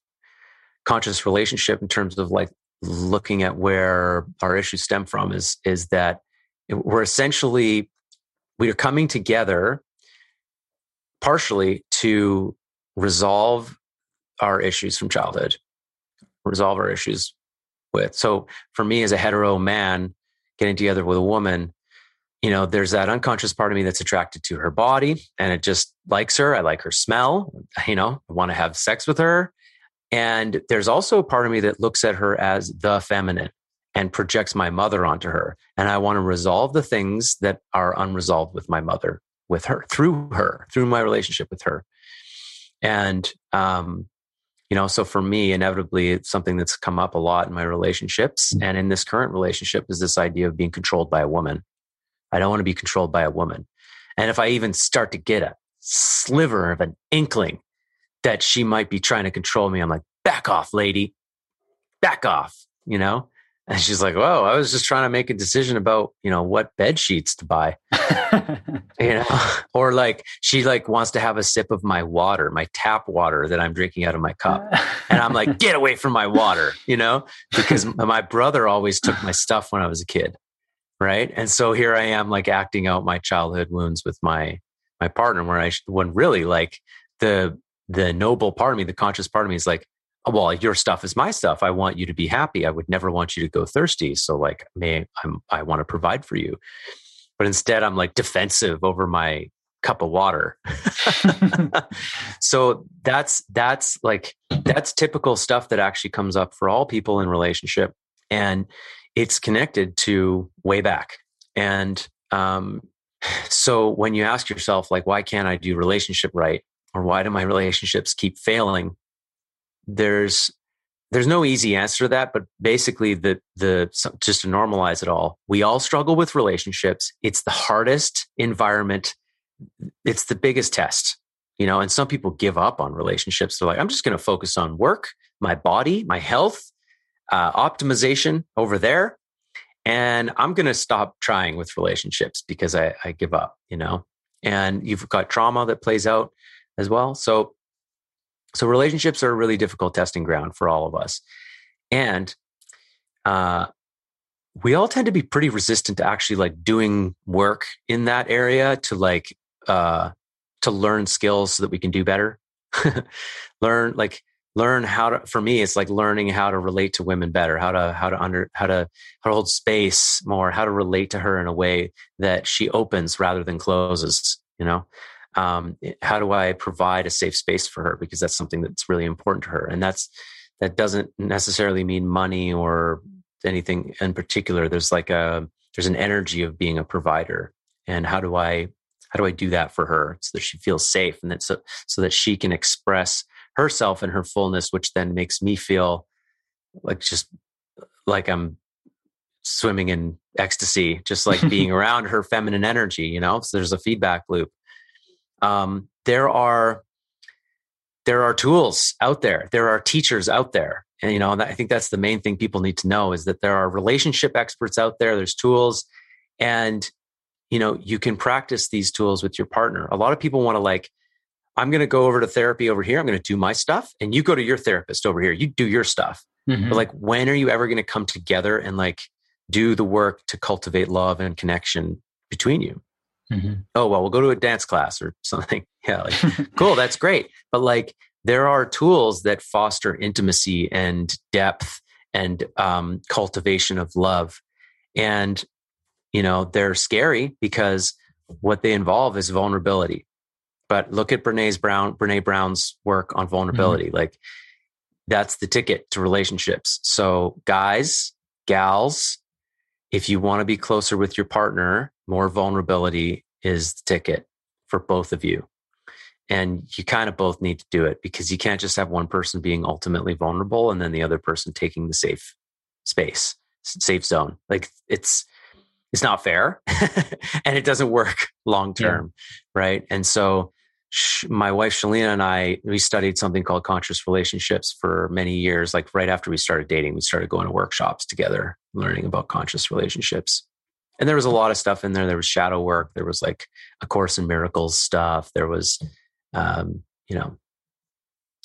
conscious relationship in terms of like looking at where our issues stem from is, is that we're essentially, we are coming together partially to resolve our issues from childhood, resolve our issues with. So for me as a hetero man getting together with a woman, you know, there's that unconscious part of me that's attracted to her body and it just likes her. I like her smell. You know, I want to have sex with her. And there's also a part of me that looks at her as the feminine and projects my mother onto her. And I want to resolve the things that are unresolved with my mother with her through her through my relationship with her and um you know so for me inevitably it's something that's come up a lot in my relationships mm. and in this current relationship is this idea of being controlled by a woman. I don't want to be controlled by a woman. And if i even start to get a sliver of an inkling that she might be trying to control me i'm like back off lady. Back off you know and she's like, "Whoa, I was just trying to make a decision about, you know, what bed sheets to buy." you know, or like she like wants to have a sip of my water, my tap water that I'm drinking out of my cup. and I'm like, "Get away from my water," you know, because my brother always took my stuff when I was a kid. Right? And so here I am like acting out my childhood wounds with my my partner where I when really like the the noble part of me, the conscious part of me is like, well your stuff is my stuff. I want you to be happy. I would never want you to go thirsty. So like may i'm i want to provide for you. But instead i'm like defensive over my cup of water. So that's that's like that's typical stuff that actually comes up for all people in relationship. And it's connected to way back. And um so when you ask yourself like why can't i do relationship right? Or why do my relationships keep failing there's there's no easy answer to that but basically the the just to normalize it all we all struggle with relationships. It's the hardest environment. It's the biggest test you know and some people give up on relationships. They're like i'm just going to focus on work my body my health uh, optimization over there and i'm going to stop trying with relationships because I, I give up you know? And you've got trauma that plays out as well. So so relationships are a really difficult testing ground for all of us. And uh, we all tend to be pretty resistant to actually like doing work in that area to like uh, to learn skills so that we can do better. learn like learn how to for me it's like learning how to relate to women better how to how to under how to how to hold space more how to relate to her in a way that she opens rather than closes you know um, how do I provide a safe space for her? Because that's something that's really important to her. And that's, that doesn't necessarily mean money or anything in particular. There's like a, there's an energy of being a provider. And how do I, how do I do that for her so that she feels safe and that so, so that she can express herself in her fullness, which then makes me feel like just like I'm swimming in ecstasy, just like being around her feminine energy, you know? So there's a feedback loop um, there are there are tools out there there are teachers out there and you know i think that's the main thing people need to know is that there are relationship experts out there there's tools and you know you can practice these tools with your partner a lot of people want to like I'm going to go over to therapy over here. I'm going to do my stuff and you go to your therapist over here. You do your stuff. Mm-hmm. But like, when are you ever going to come together and like do the work to cultivate love and connection between you? Mm-hmm. Oh, well, we'll go to a dance class or something. Yeah. Like, cool. That's great. But like, there are tools that foster intimacy and depth and um, cultivation of love. And, you know, they're scary because what they involve is vulnerability. But look at Brene's Brown, Brene Brown's work on vulnerability. Mm-hmm. Like that's the ticket to relationships. So guys, gals, if you want to be closer with your partner, more vulnerability is the ticket for both of you. And you kind of both need to do it because you can't just have one person being ultimately vulnerable and then the other person taking the safe space, safe zone. Like it's, it's not fair and it doesn't work long term. Yeah. Right. And so my wife Shalina and I, we studied something called conscious relationships for many years. Like right after we started dating, we started going to workshops together, learning about conscious relationships. And there was a lot of stuff in there. There was shadow work. There was like a course in miracles stuff. There was, um, you know,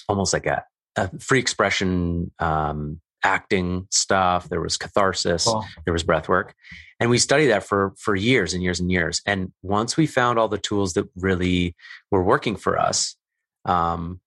almost like a, a free expression um, acting stuff. There was catharsis. Cool. There was breath work and we studied that for for years and years and years. And once we found all the tools that really were working for us um,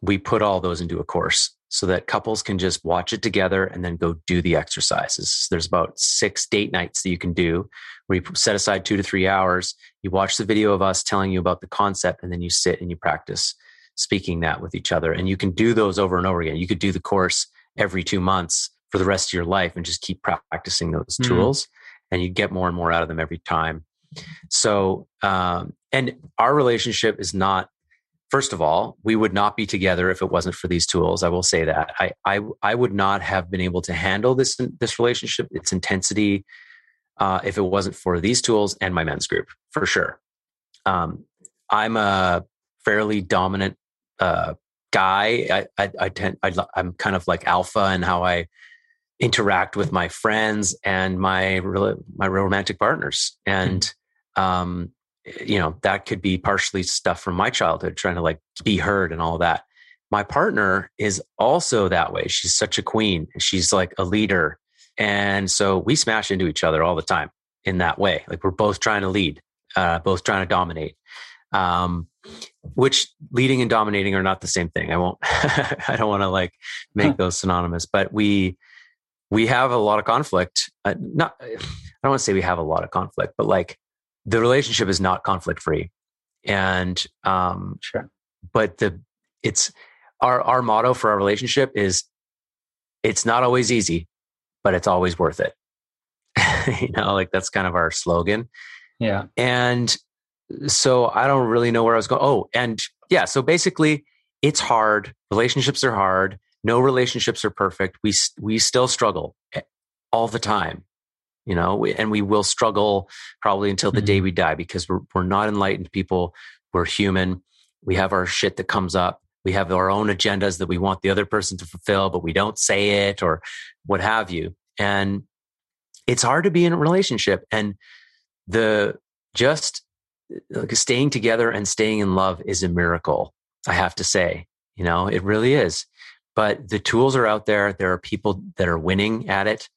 we put all those into a course so that couples can just watch it together and then go do the exercises. There's about six date nights that you can do where you set aside two to three hours. You watch the video of us telling you about the concept and then you sit and you practice speaking that with each other. And you can do those over and over again. You could do the course every two months for the rest of your life and just keep practicing those mm-hmm. tools and you get more and more out of them every time. So, um, and our relationship is not. First of all, we would not be together if it wasn't for these tools. I will say that I, I, I would not have been able to handle this this relationship, its intensity, uh, if it wasn't for these tools and my men's group, for sure. Um, I'm a fairly dominant uh, guy. I, I, I tend, I, am kind of like alpha in how I interact with my friends and my my romantic partners. And mm-hmm. um you know that could be partially stuff from my childhood trying to like be heard and all that. My partner is also that way. She's such a queen. She's like a leader. And so we smash into each other all the time in that way. Like we're both trying to lead uh, both trying to dominate um, which leading and dominating are not the same thing. I won't i don't want to like make those synonymous but we we have a lot of conflict. Uh, not, I don't want to say we have a lot of conflict, but like the relationship is not conflict free. And, um, sure. but the, it's our, our motto for our relationship is it's not always easy, but it's always worth it. you know, like that's kind of our slogan. Yeah. And so I don't really know where I was going. Oh, and yeah. So basically it's hard. Relationships are hard no relationships are perfect. We we still struggle eh, all the time, you know, and we will struggle probably until the mm-hmm. day we die because we're we're not enlightened people. We're human. We have our shit that comes up. We have our own agendas that we want the other person to fulfill, but we don't say it or what have you. And it's hard to be in a relationship. And the just like staying together and staying in love is a miracle. I have to say, you know, it really is but the tools are out there. There are people that are winning at it.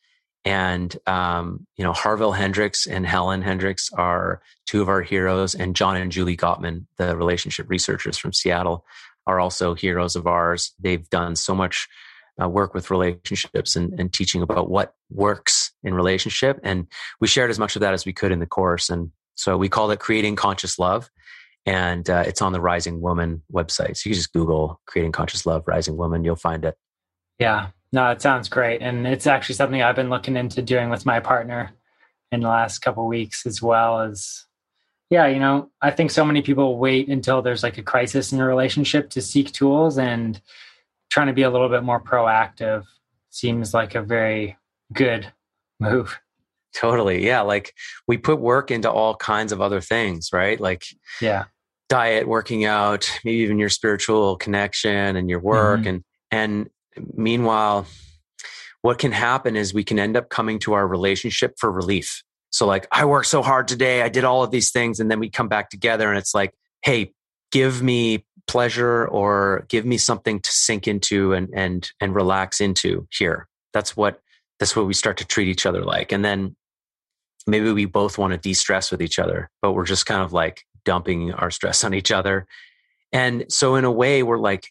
And, um, you know, Harville Hendrix and Helen Hendrix are two of our heroes. And John and Julie Gottman, the relationship researchers from Seattle, are also heroes of ours. They've done so much uh, work with relationships and, and teaching about what works in relationship. And we shared as much of that as we could in the course. And so we called it Creating Conscious Love and uh, it's on the Rising Woman website. So you can just Google "Creating Conscious Love Rising Woman," you'll find it. Yeah, no, it sounds great, and it's actually something I've been looking into doing with my partner in the last couple weeks, as well as. Yeah, you know, I think so many people wait until there's like a crisis in a relationship to seek tools, and trying to be a little bit more proactive seems like a very good move. Totally. Yeah. Like we put work into all kinds of other things, right? Like, yeah, diet, working out, maybe even your spiritual connection and your work. Mm-hmm. And, and meanwhile, what can happen is we can end up coming to our relationship for relief. So, like, I worked so hard today, I did all of these things, and then we come back together and it's like, hey, give me pleasure or give me something to sink into and and and relax into here that's what that's what we start to treat each other like and then maybe we both want to de-stress with each other but we're just kind of like dumping our stress on each other. And so in a way we're like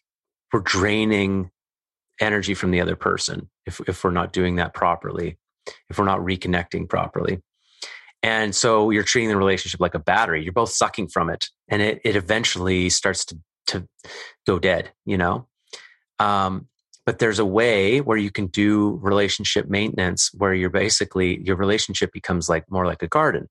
we're draining energy from the other person if if we're not doing that properly if we're not reconnecting properly. And so you're treating the relationship like a battery. You're both sucking from it and it it eventually starts to to go dead you know? Um but there's a way where you can do relationship maintenance where you're basically your relationship becomes like more like a garden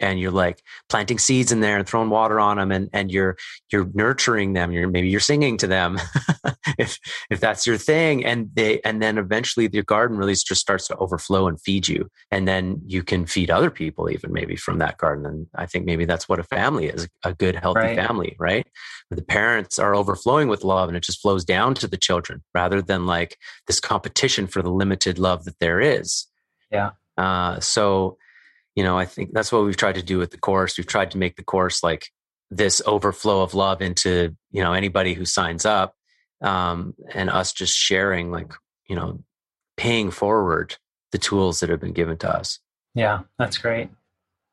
and you're like planting seeds in there and throwing water on them and, and you're you're nurturing them. You're maybe you're singing to them if if that's your thing. And they and then eventually the garden really just starts to overflow and feed you. And then you can feed other people even maybe from that garden. And i think maybe that's what a family is a good healthy right. family right? Where the parents are overflowing with love and it just flows down to the children rather than like this competition for the limited love that there is. Yeah. Uh, so you know, I think that's what we've tried to do with the course. We've tried to make the course like this overflow of love into, you know, anybody who signs up um, and us just sharing, like, you know, paying forward the tools that have been given to us. Yeah, that's great.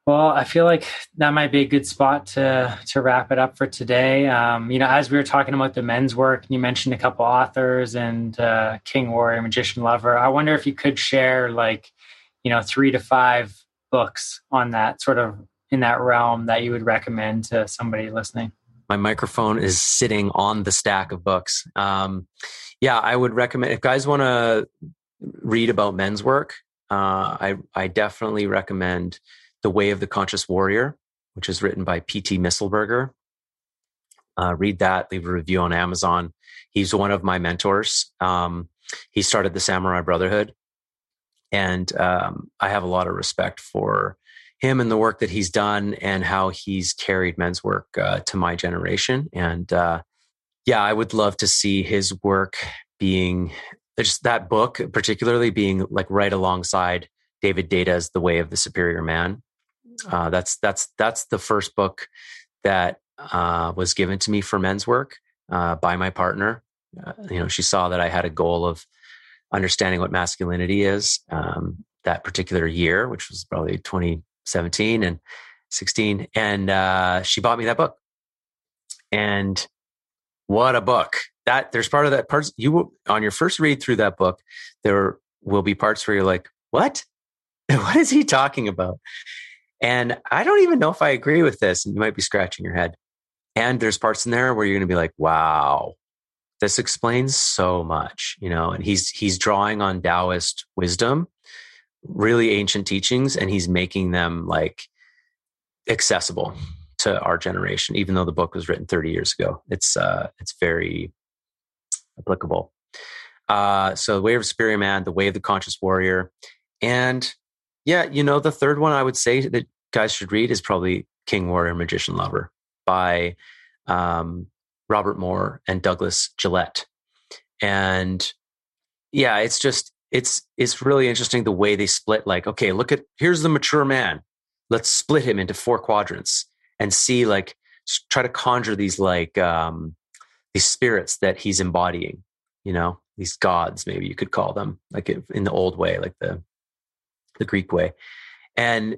Well, I feel like that might be a good spot to to wrap it up for today. Um, you know, as we were talking about the men's work, you mentioned a couple authors and uh, King Warrior, Magician Lover. I wonder if you could share like, you know, three to five books on that sort of in that realm that you would recommend to somebody listening? My microphone is sitting on the stack of books. Um, yeah, I would recommend if guys want to read about men's work. Uh, I I definitely recommend The Way of the Conscious Warrior, which is written by P.T. Mistlberger. Uh, read that. Leave a review on Amazon. He's one of my mentors. Um, he started the Samurai Brotherhood, and um, I have a lot of respect for him and the work that he's done and how he's carried men's work uh, to my generation. And uh, yeah, I would love to see his work being just that book, particularly being like right alongside David Deida's The Way of the Superior Man. Uh, that's that's that's the first book that uh, was given to me for men's work uh, by my partner. Uh, you know, she saw that I had a goal of understanding what masculinity is um, that particular year, which was probably 2017 and 16. And uh, she bought me that book. And what a book! That there's part of that parts you will on your first read through that book, there will be parts where you're like, "What? what is he talking about?" And I don't even know if I agree with this. And you might be scratching your head. And there's parts in there where you're going to be like, "Wow, this explains so much you know and he's he's drawing on taoist wisdom really ancient teachings and he's making them like accessible to our generation even though the book was written 30 years ago. It's uh it's very applicable. Uh so the way of superior man the way of the conscious warrior and yeah you know the third one i would say that guys should read is probably king warrior magician lover by um Robert Moore and Douglas Gillette. And yeah, it's just it's it's really interesting the way they split like okay, look at here's the mature man. Let's split him into four quadrants and see like try to conjure these like um these spirits that he's embodying, you know, these gods maybe you could call them like in the old way, like the the Greek way. And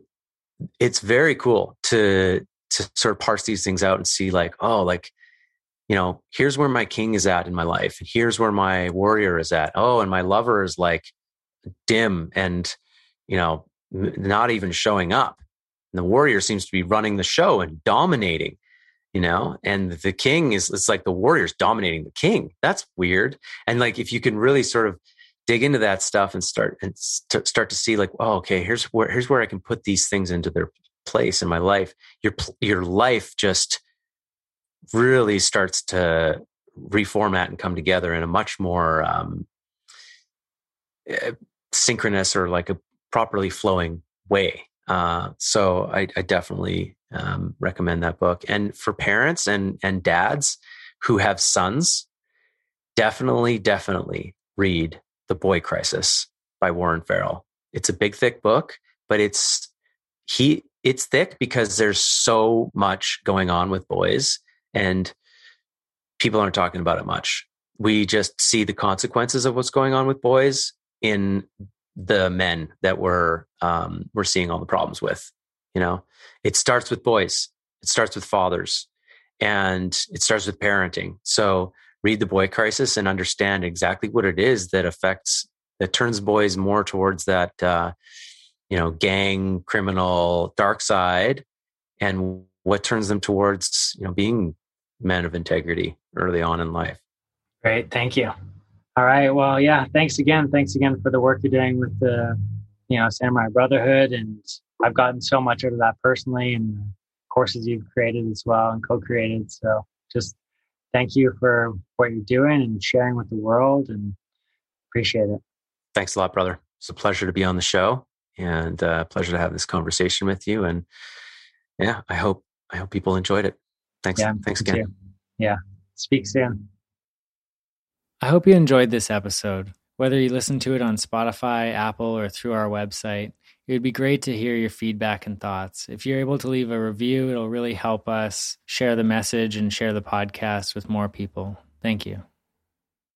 it's very cool to to sort of parse these things out and see like oh like you know, here's where my king is at in my life. Here's where my warrior is at. Oh, and my lover is like dim and, you know, not even showing up. And the warrior seems to be running the show and dominating, you know, and the king is, it's like the warrior's dominating the king. That's weird. And like, if you can really sort of dig into that stuff and start and st- start to see like, oh, okay, here's where, here's where I can put these things into their place in my life. Your, your life just, really starts to reformat and come together in a much more um, eh, synchronous or like a properly flowing way. Uh, so I, I definitely um, recommend that book. And for parents and and dads who have sons, definitely, definitely read The Boy Crisis by Warren Farrell. It's a big, thick book, but it's he it's thick because there's so much going on with boys and people aren't talking about it much. We just see the consequences of what's going on with boys in the men that we're um, we're seeing all the problems with. You know, it starts with boys. It starts with fathers, and it starts with parenting. So read the boy crisis and understand exactly what it is that affects that turns boys more towards that uh, you know gang criminal dark side and what turns them towards you know being men of integrity early on in life great thank you all right well yeah thanks again thanks again for the work you're doing with the you know samurai brotherhood and i've gotten so much out of that personally and the courses you've created as well and co-created so just thank you for what you're doing and sharing with the world and appreciate it thanks a lot brother it's a pleasure to be on the show and uh, pleasure to have this conversation with you. And yeah, I hope I hope people enjoyed it. Thanks. Yeah, thanks again. Too. Yeah. Speak soon. I hope you enjoyed this episode. Whether you listen to it on Spotify, Apple, or through our website, it would be great to hear your feedback and thoughts. If you're able to leave a review, it'll really help us share the message and share the podcast with more people. Thank you.